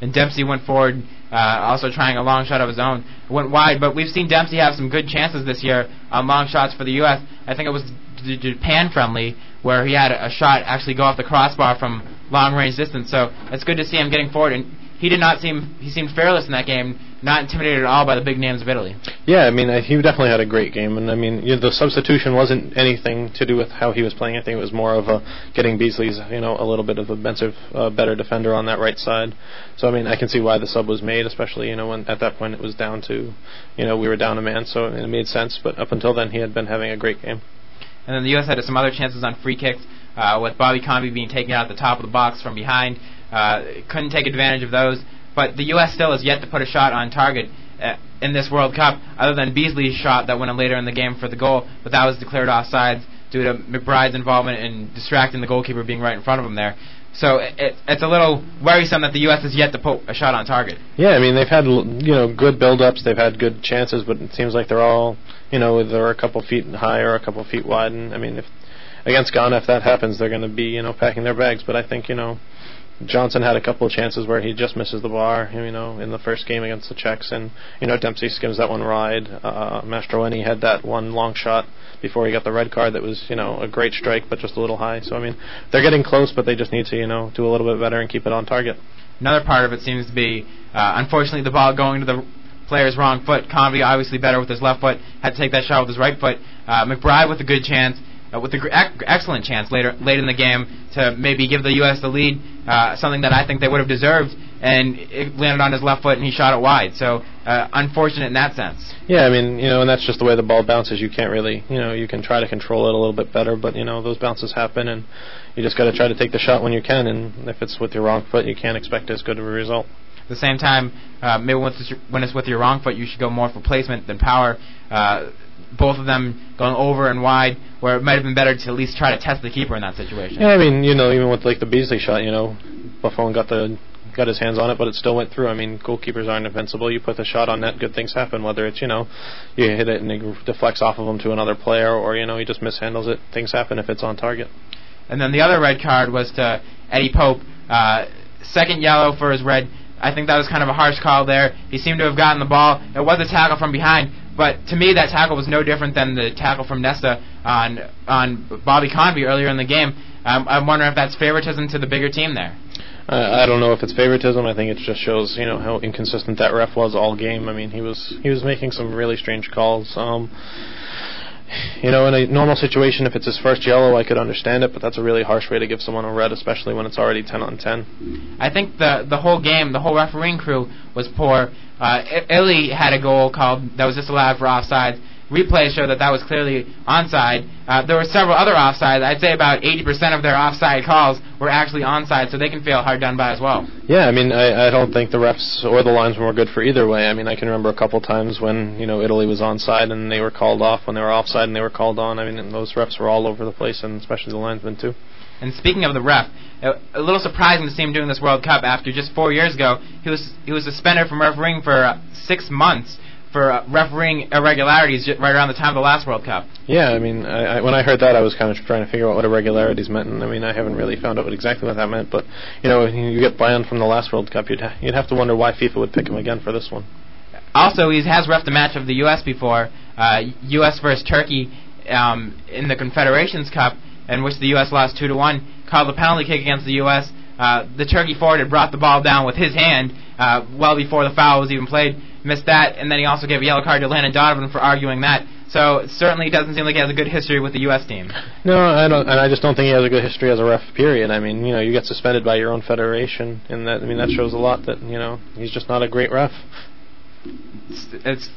And Dempsey went forward, uh, also trying a long shot of his own. Went wide, but we've seen Dempsey have some good chances this year on long shots for the U.S. I think it was the Japan friendly where he had a shot actually go off the crossbar from long range distance. So it's good to see him getting forward. And he did not seem he seemed fearless in that game, not intimidated at all by the big names of Italy. Yeah, I mean, uh, he definitely had a great game, and I mean, you know, the substitution wasn't anything to do with how he was playing. I think it was more of a getting Beasley's, you know, a little bit of a defensive, uh, better defender on that right side. So I mean, I can see why the sub was made, especially you know when at that point it was down to, you know, we were down a man, so it made sense. But up until then, he had been having a great game. And then the U.S. had some other chances on free kicks, uh, with Bobby Convey being taken out at the top of the box from behind. Uh, couldn't take advantage of those. But the U.S. still has yet to put a shot on target uh, in this World Cup, other than Beasley's shot that went in later in the game for the goal, but that was declared offsides due to McBride's involvement in distracting the goalkeeper being right in front of him there. So it, it's a little worrisome that the U.S. has yet to put a shot on target. Yeah, I mean they've had you know good build-ups, they've had good chances, but it seems like they're all you know they're a couple feet high or a couple feet wide. And I mean if against Ghana, if that happens, they're going to be you know packing their bags. But I think you know Johnson had a couple of chances where he just misses the bar, you know, in the first game against the Czechs, and you know Dempsey skims that one wide. Uh, Mastroeni had that one long shot before he got the red card that was, you know, a great strike, but just a little high. So I mean, they're getting close, but they just need to, you know, do a little bit better and keep it on target. Another part of it seems to be, uh, unfortunately, the ball going to the player's wrong foot. Convey obviously better with his left foot, had to take that shot with his right foot. Uh, McBride with a good chance uh, with an gr- excellent chance later late in the game to maybe give the U.S. the lead, uh, something that I think they would have deserved, and it landed on his left foot and he shot it wide. So uh, unfortunate in that sense. Yeah, I mean, you know, and that's just the way the ball bounces. You can't really, you know, you can try to control it a little bit better, but you know, those bounces happen, and you just got to try to take the shot when you can. And if it's with your wrong foot, you can't expect as good of a result. At the same time, uh, maybe when it's, when it's with your wrong foot, you should go more for placement than power. Uh, both of them going over and wide, where it might have been better to at least try to test the keeper in that situation. Yeah, I mean, you know, even with like the Beasley shot, you know, Buffon got the got his hands on it, but it still went through. I mean, goalkeepers aren't invincible. You put the shot on net, good things happen. Whether it's you know, you hit it and it deflects off of him to another player, or you know, he just mishandles it. Things happen if it's on target. And then the other red card was to Eddie Pope, uh, second yellow for his red. I think that was kind of a harsh call there. He seemed to have gotten the ball. It was a tackle from behind, but to me, that tackle was no different than the tackle from Nesta on on Bobby Convey earlier in the game. Um, I'm wondering if that's favoritism to the bigger team there. Uh, I don't know if it's favoritism. I think it just shows, you know, how inconsistent that ref was all game. I mean, he was he was making some really strange calls. Um, you know, in a normal situation, if it's his first yellow, I could understand it, but that's a really harsh way to give someone a red, especially when it's already 10 on 10. I think the the whole game, the whole refereeing crew was poor. Uh, I- Italy had a goal called that was just disallowed for offside. Replays show that that was clearly onside. Uh, there were several other offsides. I'd say about 80% of their offside calls were actually onside, so they can feel hard done by as well. Yeah, I mean, I, I don't think the refs or the linesmen were good for either way. I mean, I can remember a couple times when you know Italy was onside and they were called off, when they were offside and they were called on. I mean, those refs were all over the place, and especially the linesmen too. And speaking of the ref, a, a little surprising to see him doing this World Cup after just four years ago he was he was suspended from refereeing for uh, six months for uh, refereeing irregularities right around the time of the last World Cup. Yeah, I mean, I, I, when I heard that, I was kind of trying to figure out what irregularities meant, and I mean, I haven't really found out what exactly what that meant. But you know, you get banned from the last World Cup, you'd ha- you'd have to wonder why FIFA would pick him again for this one. Also, he has refed a match of the U.S. before, uh, U.S. versus Turkey um, in the Confederations Cup, in which the U.S. lost two to one. Called a penalty kick against the U.S. Uh, the Turkey forward had brought the ball down with his hand uh, well before the foul was even played. Missed that, and then he also gave a yellow card to Landon Donovan for arguing that. So certainly, it certainly doesn't seem like he has a good history with the U.S. team. No, I don't, and I just don't think he has a good history as a ref. Period. I mean, you know, you get suspended by your own federation, and that I mean that shows a lot that you know he's just not a great ref. It's it's,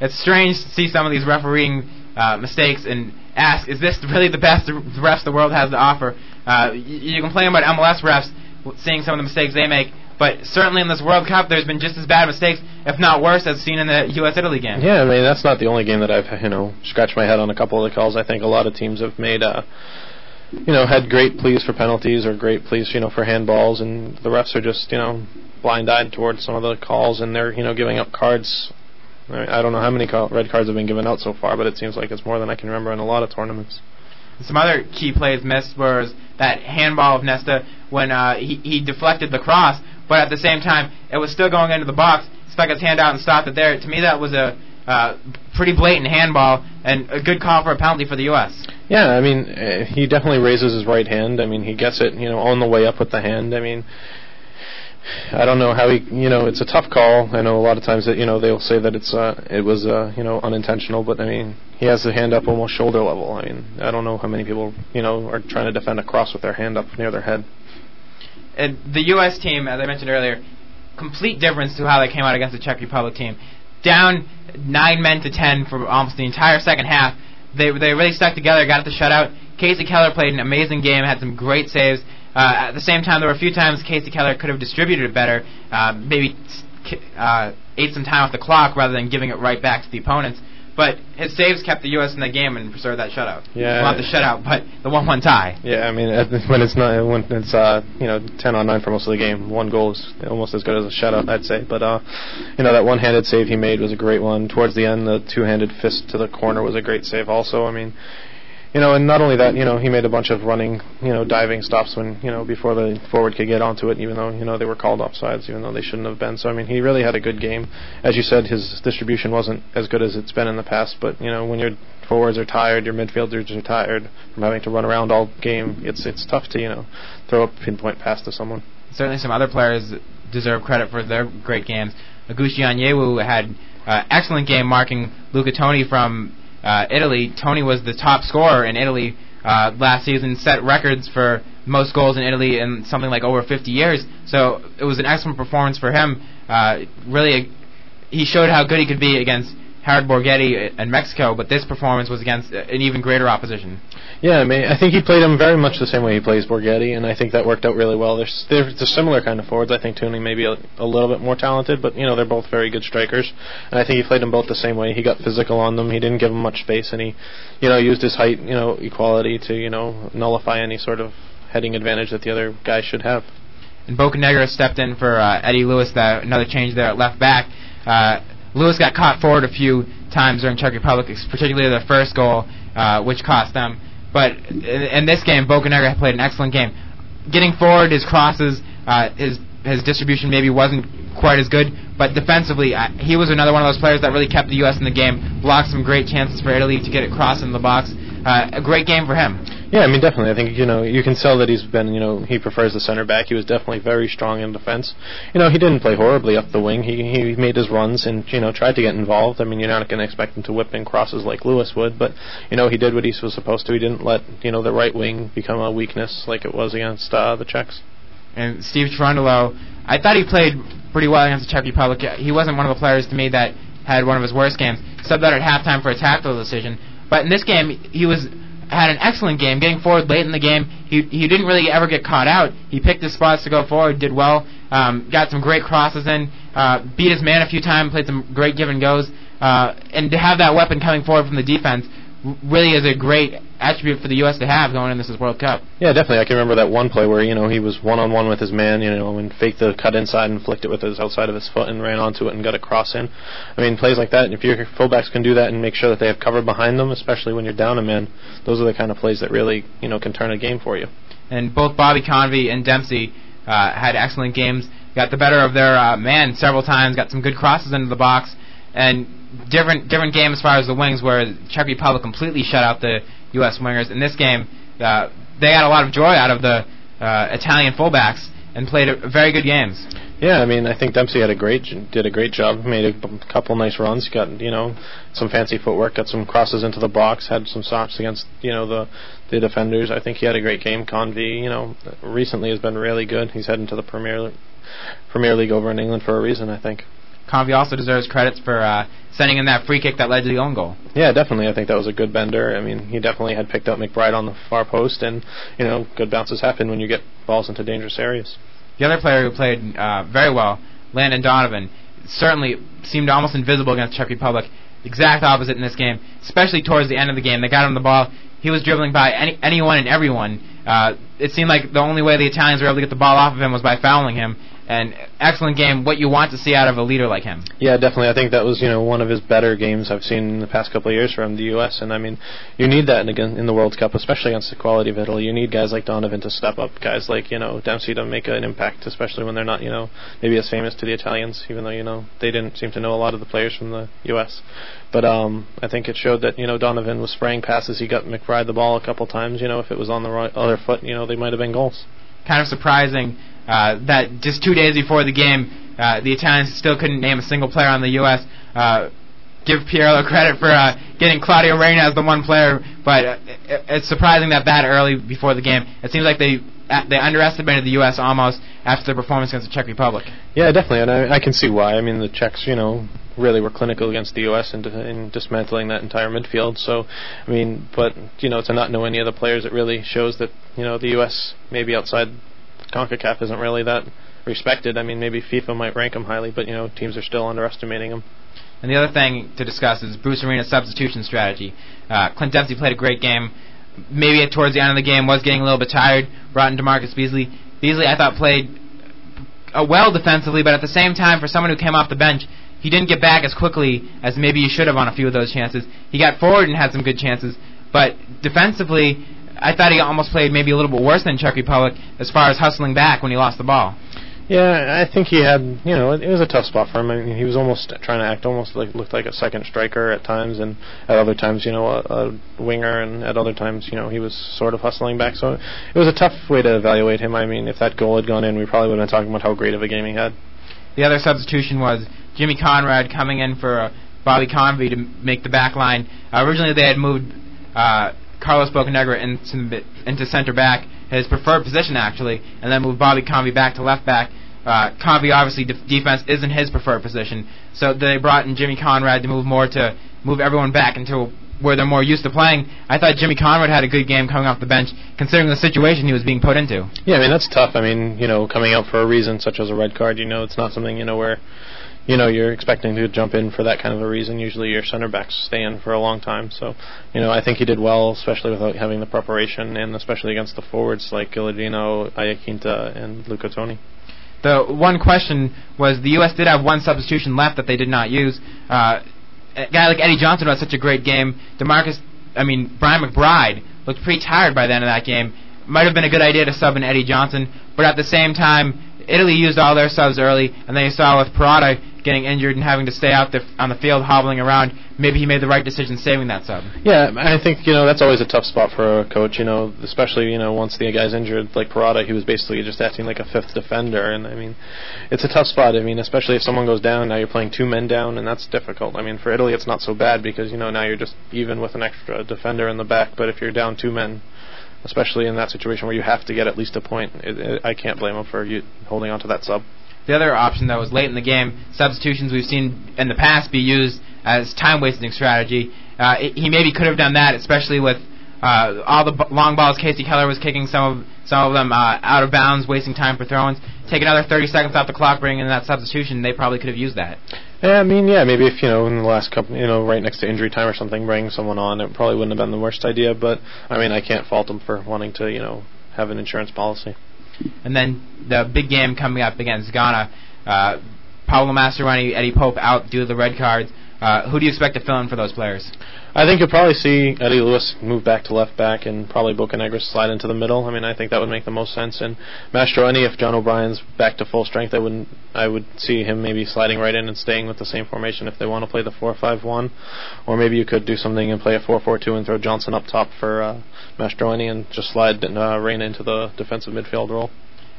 it's strange to see some of these refereeing uh, mistakes and ask, is this really the best refs the world has to offer? Uh, y- you complain about MLS refs seeing some of the mistakes they make, but certainly in this World Cup, there's been just as bad mistakes, if not worse, as seen in the U.S. Italy game. Yeah, I mean that's not the only game that I've you know scratched my head on a couple of the calls. I think a lot of teams have made uh you know had great pleas for penalties or great pleas you know for handballs, and the refs are just you know blind-eyed towards some of the calls, and they're you know giving up cards. I I don't know how many red cards have been given out so far, but it seems like it's more than I can remember in a lot of tournaments. Some other key plays missed was that handball of Nesta when uh, he, he deflected the cross, but at the same time, it was still going into the box. Stuck his hand out and stopped it there. To me, that was a uh, pretty blatant handball and a good call for a penalty for the U.S. Yeah, I mean, uh, he definitely raises his right hand. I mean, he gets it, you know, on the way up with the hand. I mean, I don't know how he, you know, it's a tough call. I know a lot of times that, you know, they'll say that it's, uh, it was, uh, you know, unintentional, but I mean, he has the hand up almost shoulder level. I mean, I don't know how many people, you know, are trying to defend a cross with their hand up near their head. And the U.S. team, as I mentioned earlier, complete difference to how they came out against the Czech Republic team. Down nine men to ten for almost the entire second half. They they really stuck together, got to shutout. Kasey Keller played an amazing game, had some great saves. Uh, at the same time, there were a few times Kasey Keller could have distributed it better, uh, maybe uh, ate some time off the clock rather than giving it right back to the opponents. But his saves kept the U.S. in the game and preserved that shutout. Yeah. Well, not the shutout, but the one-one tie. Yeah, I mean, when it's not when it's uh you know ten on nine for most of the game, one goal is almost as good as a shutout, I'd say. But uh, you know that one-handed save he made was a great one. Towards the end, the two-handed fist to the corner was a great save also. I mean, you know, and not only that, you know, he made a bunch of running, you know, diving stops when you know before the forward could get onto it, even though you know they were called offsides, even though they shouldn't have been. So I mean, he really had a good game. As you said, his distribution wasn't as good as it's been in the past, but you know, when your forwards are tired, your midfielders are tired from having to run around all game, it's it's tough to you know throw a pinpoint pass to someone. certainly some other players deserve credit for their great games. Oguchi Onyewu had uh, excellent game marking Luca Toni from uh, Italy. Toni was the top scorer in Italy uh, last season, set records for most goals in Italy in something like over 50 years. So it was an excellent performance for him. Uh, really, he showed how good he could be against Howard Borgetti in Mexico, but this performance was against an even greater opposition. Yeah, I mean, I think he played him very much the same way he plays Borgetti, and I think that worked out really well. They're, they're similar kind of forwards. I think Toni may be a, a little bit more talented, but you know they're both very good strikers, and I think he played them both the same way. He got physical on them. He didn't give them much space, and he, you know, used his height, you know, equality to you know nullify any sort of heading advantage that the other guy should have. and Bocanegra stepped in for uh, Eddie Lewis. That another change there at left back. Uh, Lewis got caught forward a few times during Czech Republic, particularly the first goal, uh, which cost them. But in, in this game, Bocanegra played an excellent game, getting forward his crosses. Uh, his his distribution maybe wasn't quite as good. But defensively, I, he was another one of those players that really kept the U.S. in the game, blocked some great chances for Italy to get it crossed in the box. Uh, a great game for him. Yeah, I mean, definitely. I think you know you can tell that he's been you know he prefers the center back. He was definitely very strong in defense. You know, he didn't play horribly up the wing. He he made his runs and you know tried to get involved. I mean, you're not going to expect him to whip in crosses like Lewis would, but you know he did what he was supposed to. He didn't let you know the right wing become a weakness like it was against uh, the Czechs. And Steve Cherundolo, I thought he played pretty well against the Czech Republic. He wasn't one of the players to me that had one of his worst games. Subbed out at halftime for a tactical decision, but in this game he was had an excellent game, getting forward late in the game. He he didn't really ever get caught out. He picked his spots to go forward, did well, um, got some great crosses in, uh, beat his man a few times, played some great give and goes, uh, and to have that weapon coming forward from the defense really is a great attribute for the U.S. to have going into this World Cup. Yeah, definitely. I can remember that one play where you know he was one on one with his man, you know, and faked the cut inside and flicked it with his outside of his foot and ran onto it and got a cross in. I mean, plays like that. If your fullbacks can do that and make sure that they have cover behind them, especially when you're down a man, those are the kind of plays that really you know can turn a game for you. And both Bobby Convey and Dempsey uh, had excellent games. Got the better of their uh, man several times. Got some good crosses into the box and different different game as far as the wings, where Czech Republic completely shut out the U.S. wingers. In this game, uh, they had a lot of joy out of the uh, Italian fullbacks and played a, very good games. Yeah, I mean, I think Dempsey had a great did a great job. Made a couple nice runs. Got you know some fancy footwork. Got some crosses into the box. Had some stops against you know the the defenders. I think he had a great game. Convey, you know, recently has been really good. He's heading to the Premier Premier League over in England for a reason. I think. Convey also deserves credits for uh, sending in that free kick that led to the own goal. Yeah, definitely. I think that was a good bender. I mean, he definitely had picked up McBride on the far post, and you know, good bounces happen when you get balls into dangerous areas. The other player who played uh, very well, Landon Donovan, certainly seemed almost invisible against Czech Republic. Exact opposite in this game, especially towards the end of the game. They got him the ball. He was dribbling by any, anyone and everyone. Uh, it seemed like the only way the Italians were able to get the ball off of him was by fouling him an excellent game. What you want to see out of a leader like him? Yeah, definitely. I think that was you know one of his better games I've seen in the past couple of years from the U.S. And I mean, you need that in, in the World Cup, especially against the quality of Italy. You need guys like Donovan to step up, guys like you know Dempsey to make an impact, especially when they're not you know maybe as famous to the Italians, even though you know they didn't seem to know a lot of the players from the U.S. But um, I think it showed that you know Donovan was spraying passes. He got McBride the ball a couple times. You know, if it was on the right, other foot, you know they might have been goals. Kind of surprising uh, that just two days before the game, uh, the Italians still couldn't name a single player on the U.S. Uh, give Pirlo credit for uh, getting Claudio Reyna as the one player, but uh, it, it's surprising that that early before the game. It seems like they uh, they underestimated the U.S. almost after their performance against the Czech Republic. Yeah, definitely, and I, I can see why. I mean, the Czechs, you know, really were clinical against the U.S. in, in dismantling that entire midfield. So, I mean, but you know, to not know any of the players, it really shows that you know the U.S. maybe outside CONCACAF isn't really that respected. I mean, maybe FIFA might rank them highly, but you know, teams are still underestimating them. And the other thing to discuss is Bruce Arena's substitution strategy. Uh, Clint Dempsey played a great game. Maybe towards the end of the game was getting a little bit tired. Brought in DaMarcus Beasley. Beasley, I thought, played uh, well defensively, but at the same time, for someone who came off the bench, he didn't get back as quickly as maybe he should have on a few of those chances. He got forward and had some good chances, but defensively, I thought he almost played maybe a little bit worse than Czech Republic as far as hustling back when he lost the ball. Yeah, I think he had, you know, it was a tough spot for him. I mean, he was almost trying to act almost like looked like a second striker at times, and at other times, you know, a, a winger, and at other times, you know, he was sort of hustling back. So it was a tough way to evaluate him. I mean, if that goal had gone in, we probably would have been talking about how great of a game he had. The other substitution was Jimmy Conrad coming in for uh, Bobby Convey to make the back line. Uh, originally, they had moved uh, Carlos Bocanegra into, into center back, his preferred position actually, and then move Bobby Convey back to left back. Uh, Convey obviously de- defense isn't his preferred position, so they brought in Jimmy Conrad to move more to move everyone back into where they're more used to playing. I thought Jimmy Conrad had a good game coming off the bench, considering the situation he was being put into. Yeah, I mean that's tough. I mean, you know, coming out for a reason such as a red card, you know, it's not something you know where you know you're expecting to jump in for that kind of a reason. Usually your center backs stay in for a long time. So you know I think he did well, especially without having the preparation, and especially against the forwards like Gilardino, Iaquinta, and Luca Toni. The one question was the U.S. did have one substitution left that they did not use. Uh, a guy like Eddie Johnson had such a great game. DaMarcus, I mean Brian McBride looked pretty tired by the end of that game. Might have been a good idea to sub in Eddie Johnson, but at the same time, Italy used all their subs early, and then you saw with Parada getting injured and having to stay out there on the field hobbling around. Maybe he made the right decision saving that sub. Yeah, I think you know that's always a tough spot for a coach. You know, especially you know once the guy's injured, like Parada, he was basically just acting like a fifth defender, and I mean, it's a tough spot. I mean, especially if someone goes down, now you're playing two men down, and that's difficult. I mean, for Italy, it's not so bad because you know now you're just even with an extra defender in the back. But if you're down two men, especially in that situation where you have to get at least a point, it, it, I can't blame him for you holding on to that sub. The other option that was late in the game, substitutions we've seen in the past be used as time wasting strategy. Uh, it, he maybe could have done that, especially with uh, all the b- long balls Kasey Keller was kicking, some of some of them uh, out of bounds, wasting time for throw-ins. Take another 30 seconds off the clock, bring in that substitution. They probably could have used that. Yeah, I mean, yeah, maybe if you know in the last couple, you know, right next to injury time or something, bring someone on, it probably wouldn't have been the worst idea. But I mean, I can't fault them for wanting to, you know, have an insurance policy. And then the big game coming up against Ghana. Uh, Pablo Mastroeni, Eddie Pope out due to the red cards. Uh, who do you expect to fill in for those players? I think you'll probably see Eddie Lewis move back to left back and probably Bocanegra slide into the middle. I mean, I think that would make the most sense. And Mastroeni, if John O'Brien's back to full strength, I wouldn't. I would see him maybe sliding right in and staying with the same formation if they want to play the four-five-one, or maybe you could do something and play a four-four-two and throw Johnson up top for uh, Mastroeni and just slide uh, Reyna into the defensive midfield role.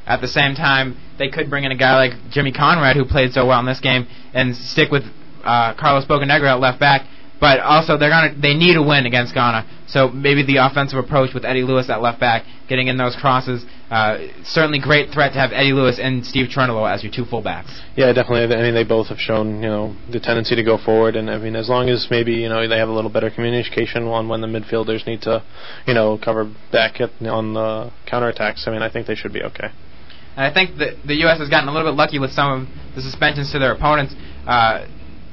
At the same time, they could bring in a guy like Jimmy Conrad, who played so well in this game, and stick with uh, Carlos Bocanegra at left back. But also, they're gonna they need a win against Ghana. So maybe the offensive approach with Eddie Lewis at left back, getting in those crosses, uh, certainly great threat to have Eddie Lewis and Steve Cherundolo as your two fullbacks. Yeah, definitely. I mean, they both have shown you know the tendency to go forward, and I mean, as long as maybe you know they have a little better communication on when the midfielders need to, you know, cover back at, on the counterattacks. I mean, I think they should be okay. And I think that the U.S. has gotten a little bit lucky with some of the suspensions to their opponents. Uh,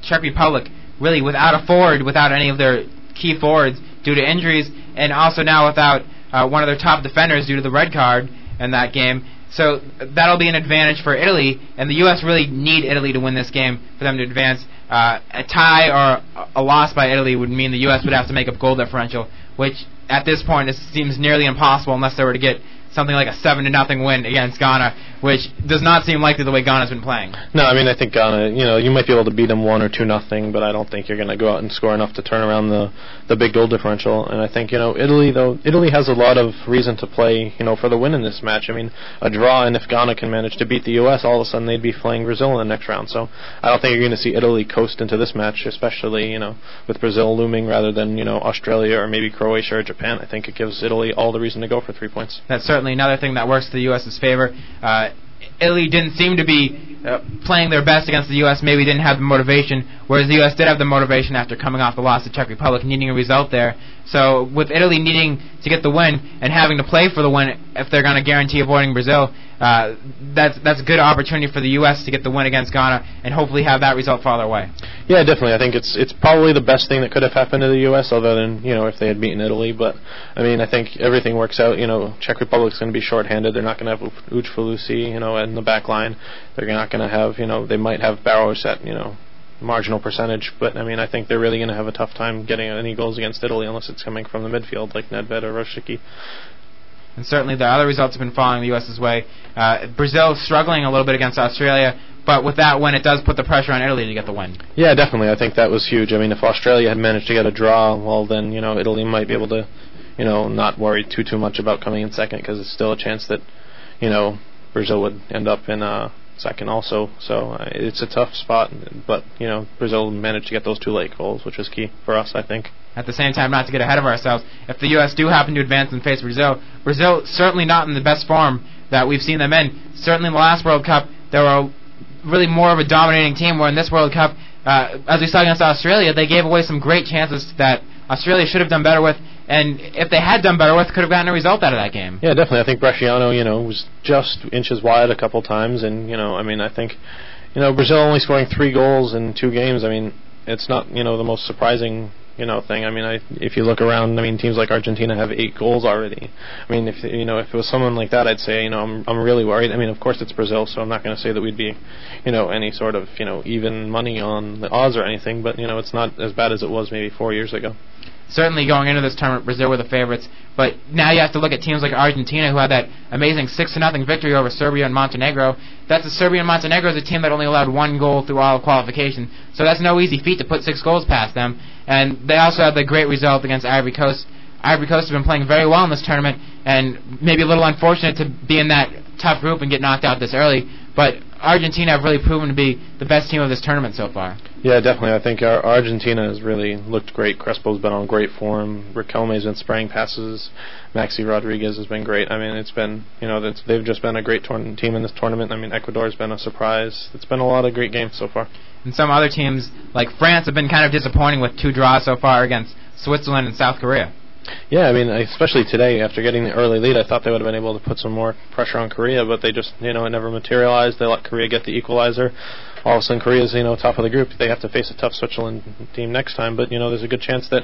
Czech Republic, really without a forward, without any of their key forwards due to injuries, and also now without uh, one of their top defenders due to the red card in that game. So that'll be an advantage for Italy, and the U.S. really need Italy to win this game for them to advance. Uh, a tie or a loss by Italy would mean the U.S. would have to make up goal differential, which at this point it seems nearly impossible unless they were to get something like a seven to nothing win against Ghana, which does not seem likely the way Ghana's been playing. No, I mean I think Ghana, you know, you might be able to beat them one or two nothing, but I don't think you're going to go out and score enough to turn around the the big goal differential. And I think you know Italy though Italy has a lot of reason to play, you know, for the win in this match. I mean a draw, and if Ghana can manage to beat the U.S., all of a sudden they'd be playing Brazil in the next round. So I don't think you're going to see Italy coast into this match, especially you know with Brazil looming rather than you know Australia or maybe Croatia or Japan. I think it gives Italy all the reason to go for three points. That's certainly another thing that works to the U.S.'s favor. Uh, Italy didn't seem to be playing their best against the U.S. Maybe didn't have the motivation, whereas the U.S. did have the motivation after coming off the loss to Czech Republic, needing a result there. So with Italy needing to get the win and having to play for the win if they're going to guarantee avoiding Brazil, uh, that's that's a good opportunity for the U.S. to get the win against Ghana and hopefully have that result fall their way. Yeah, definitely. I think it's it's probably the best thing that could have happened to the U.S. other than you know if they had beaten Italy. But I mean, I think everything works out. You know, Czech Republic's going to be shorthanded. They're not going to have Ujfalusi, you know, in the back line. They're not going to have you know they might have Baros at you know marginal percentage, but I mean I think they're really going to have a tough time getting any goals against Italy unless it's coming from the midfield like Nedved or Rosicky. And certainly the other results have been falling the U.S.'s way. Uh, Brazil struggling a little bit against Australia, but with that win, it does put the pressure on Italy to get the win. Yeah, definitely. I think that was huge. I mean, if Australia had managed to get a draw, well, then you know Italy might be able to, you know, not worry too too much about coming in second because it's still a chance that, you know, Brazil would end up in uh, second also. So uh, it's a tough spot, but you know Brazil managed to get those two late goals, which was key for us, I think. At the same time, not to get ahead of ourselves, if the U.S. do happen to advance and face Brazil, Brazil certainly not in the best form that we've seen them in. Certainly in the last World Cup, they were really more of a dominating team. Where in this World Cup, uh, as we saw against Australia, they gave away some great chances that Australia should have done better with. And if they had done better with, could have gotten a result out of that game. Yeah, definitely. I think Bresciano, you know, was just inches wide a couple times, and you know, I mean, I think, you know, Brazil only scoring three goals in two games. I mean, it's not you know the most surprising you know thing. I mean, I if you look around, I mean, teams like Argentina have eight goals already. I mean, if you know if it was someone like that, I'd say you know I'm I'm really worried. I mean, of course it's Brazil, so I'm not going to say that we'd be, you know, any sort of you know even money on the odds or anything, but you know it's not as bad as it was maybe four years ago. Certainly going into this tournament, Brazil were the favorites. But now you have to look at teams like Argentina, who had that amazing six to nothing victory over Serbia and Montenegro. That's a Serbia and Montenegro is a team that only allowed one goal through all of qualification, so that's no easy feat to put six goals past them. And they also had the great result against Ivory Coast. Ivory Coast has been playing very well in this tournament, and maybe a little unfortunate to be in that tough group and get knocked out this early. But Argentina have really proven to be the best team of this tournament so far. Yeah, definitely. I think our Argentina has really looked great. Crespo's been on great form. Riquelme's been spraying passes. Maxi Rodriguez has been great. I mean, it's been you know they've just been a great team in this tournament. I mean, Ecuador's been a surprise. It's been a lot of great games so far. And some other teams like France have been kind of disappointing with two draws so far against Switzerland and South Korea. Yeah, I mean, especially today after getting the early lead, I thought they would have been able to put some more pressure on Korea, but they just you know it never materialized. They let Korea get the equalizer. All of a sudden, Korea's you know top of the group. They have to face a tough Switzerland team next time, but you know there's a good chance that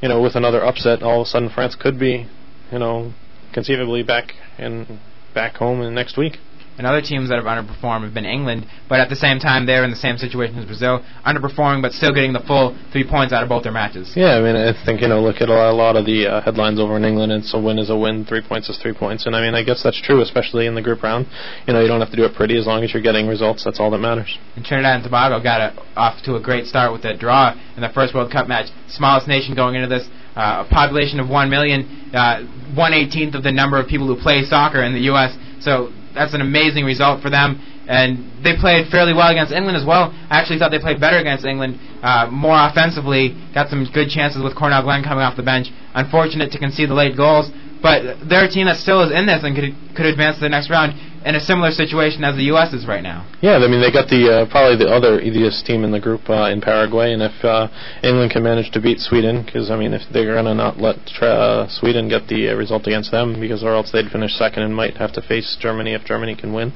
you know with another upset, all of a sudden France could be you know conceivably back in back home in next week. And other teams that have underperformed have been England, but at the same time they're in the same situation as Brazil, underperforming but still getting the full three points out of both their matches. Yeah, I mean, I think you know, look at a lot, of the uh, headlines over in England. And it's a win is a win, three points is three points, and I mean, I guess that's true, especially in the group round. You know, you don't have to do it pretty as long as you're getting results. That's all that matters. And Trinidad and Tobago got a, off to a great start with a draw in the first World Cup match. Smallest nation going into this, uh, a population of one million, uh, one eighteenth of the number of people who play soccer in the U.S. So that's an amazing result for them. And they played fairly well against England as well. I actually thought they played better against England, uh, more offensively. Got some good chances with Cornell Glen coming off the bench. Unfortunate to concede the late goals, but they're a team that still is in this and could could advance to the next round in a similar situation as the U.S. is right now. Yeah, I mean they got the uh, probably the other easiest team in the group uh, in Paraguay, and if uh, England can manage to beat Sweden, because I mean if they're gonna not let tra- uh, Sweden get the uh, result against them, because or else they'd finish second and might have to face Germany if Germany can win.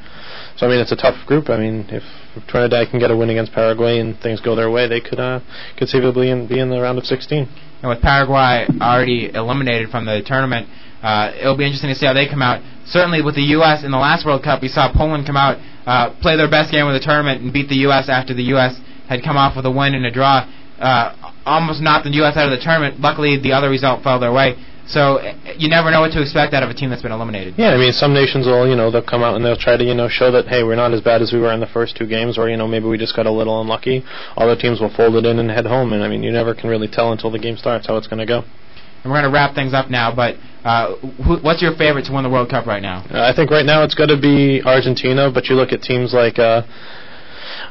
So I mean it's a tough group. I mean if Trinidad can get a win against Paraguay and things go their way, they could uh, conceivably in, be in the round of 16. And with Paraguay already eliminated from the tournament, uh, it'll be interesting to see how they come out. Certainly, with the U.S. in the last World Cup, we saw Poland come out, uh, play their best game of the tournament, and beat the U.S. after the U.S. had come off with a win and a draw. Uh, almost knocked the U.S. out of the tournament. Luckily, the other result fell their way. So you never know what to expect out of a team that's been eliminated. Yeah, I mean, some nations will, you know, they'll come out and they'll try to, you know, show that hey, we're not as bad as we were in the first two games, or you know, maybe we just got a little unlucky. Other teams will fold it in and head home, and I mean, you never can really tell until the game starts how it's going to go. And we're going to wrap things up now, but uh, wh- what's your favorite to win the World Cup right now? Uh, I think right now it's going to be Argentina, but you look at teams like uh,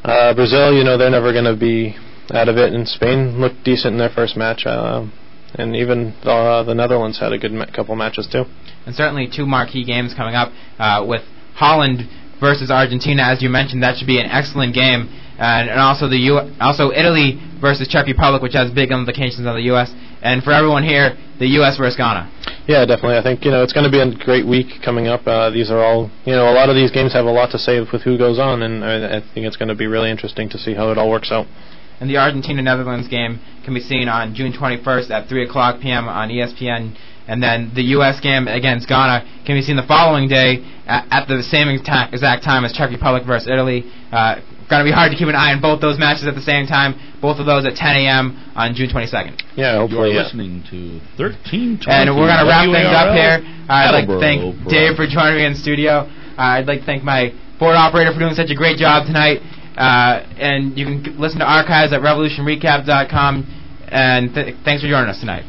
uh, Brazil, you know, they're never going to be out of it, and Spain looked decent in their first match. Uh, and even uh, the Netherlands had a good ma- couple matches too. And certainly two marquee games coming up uh, with Holland versus Argentina, as you mentioned. That should be an excellent game, and, and also the U- also Italy versus Czech Republic, which has big implications on the U.S. And for everyone here, the U.S. versus Ghana. Yeah, definitely. I think you know it's going to be a great week coming up. Uh, these are all you know. A lot of these games have a lot to say with who goes on, and I, I think it's going to be really interesting to see how it all works out. And the Argentina Netherlands game can be seen on June 21st at 3 o'clock p.m. on ESPN. And then the U.S. game against Ghana can be seen the following day at, at the same exact exact time as Czech Republic versus Italy. Uh, going to be hard to keep an eye on both those matches at the same time. Both of those at 10 a.m. on June 22nd. Yeah, hopefully. You're yeah. listening to 1320. And we're going to wrap things up here. Uh, I'd like to thank Pro. Dave for joining me in studio. Uh, I'd like to thank my board operator for doing such a great job tonight. Uh, and you can listen to archives at revolutionrecap.com. And th- thanks for joining us tonight.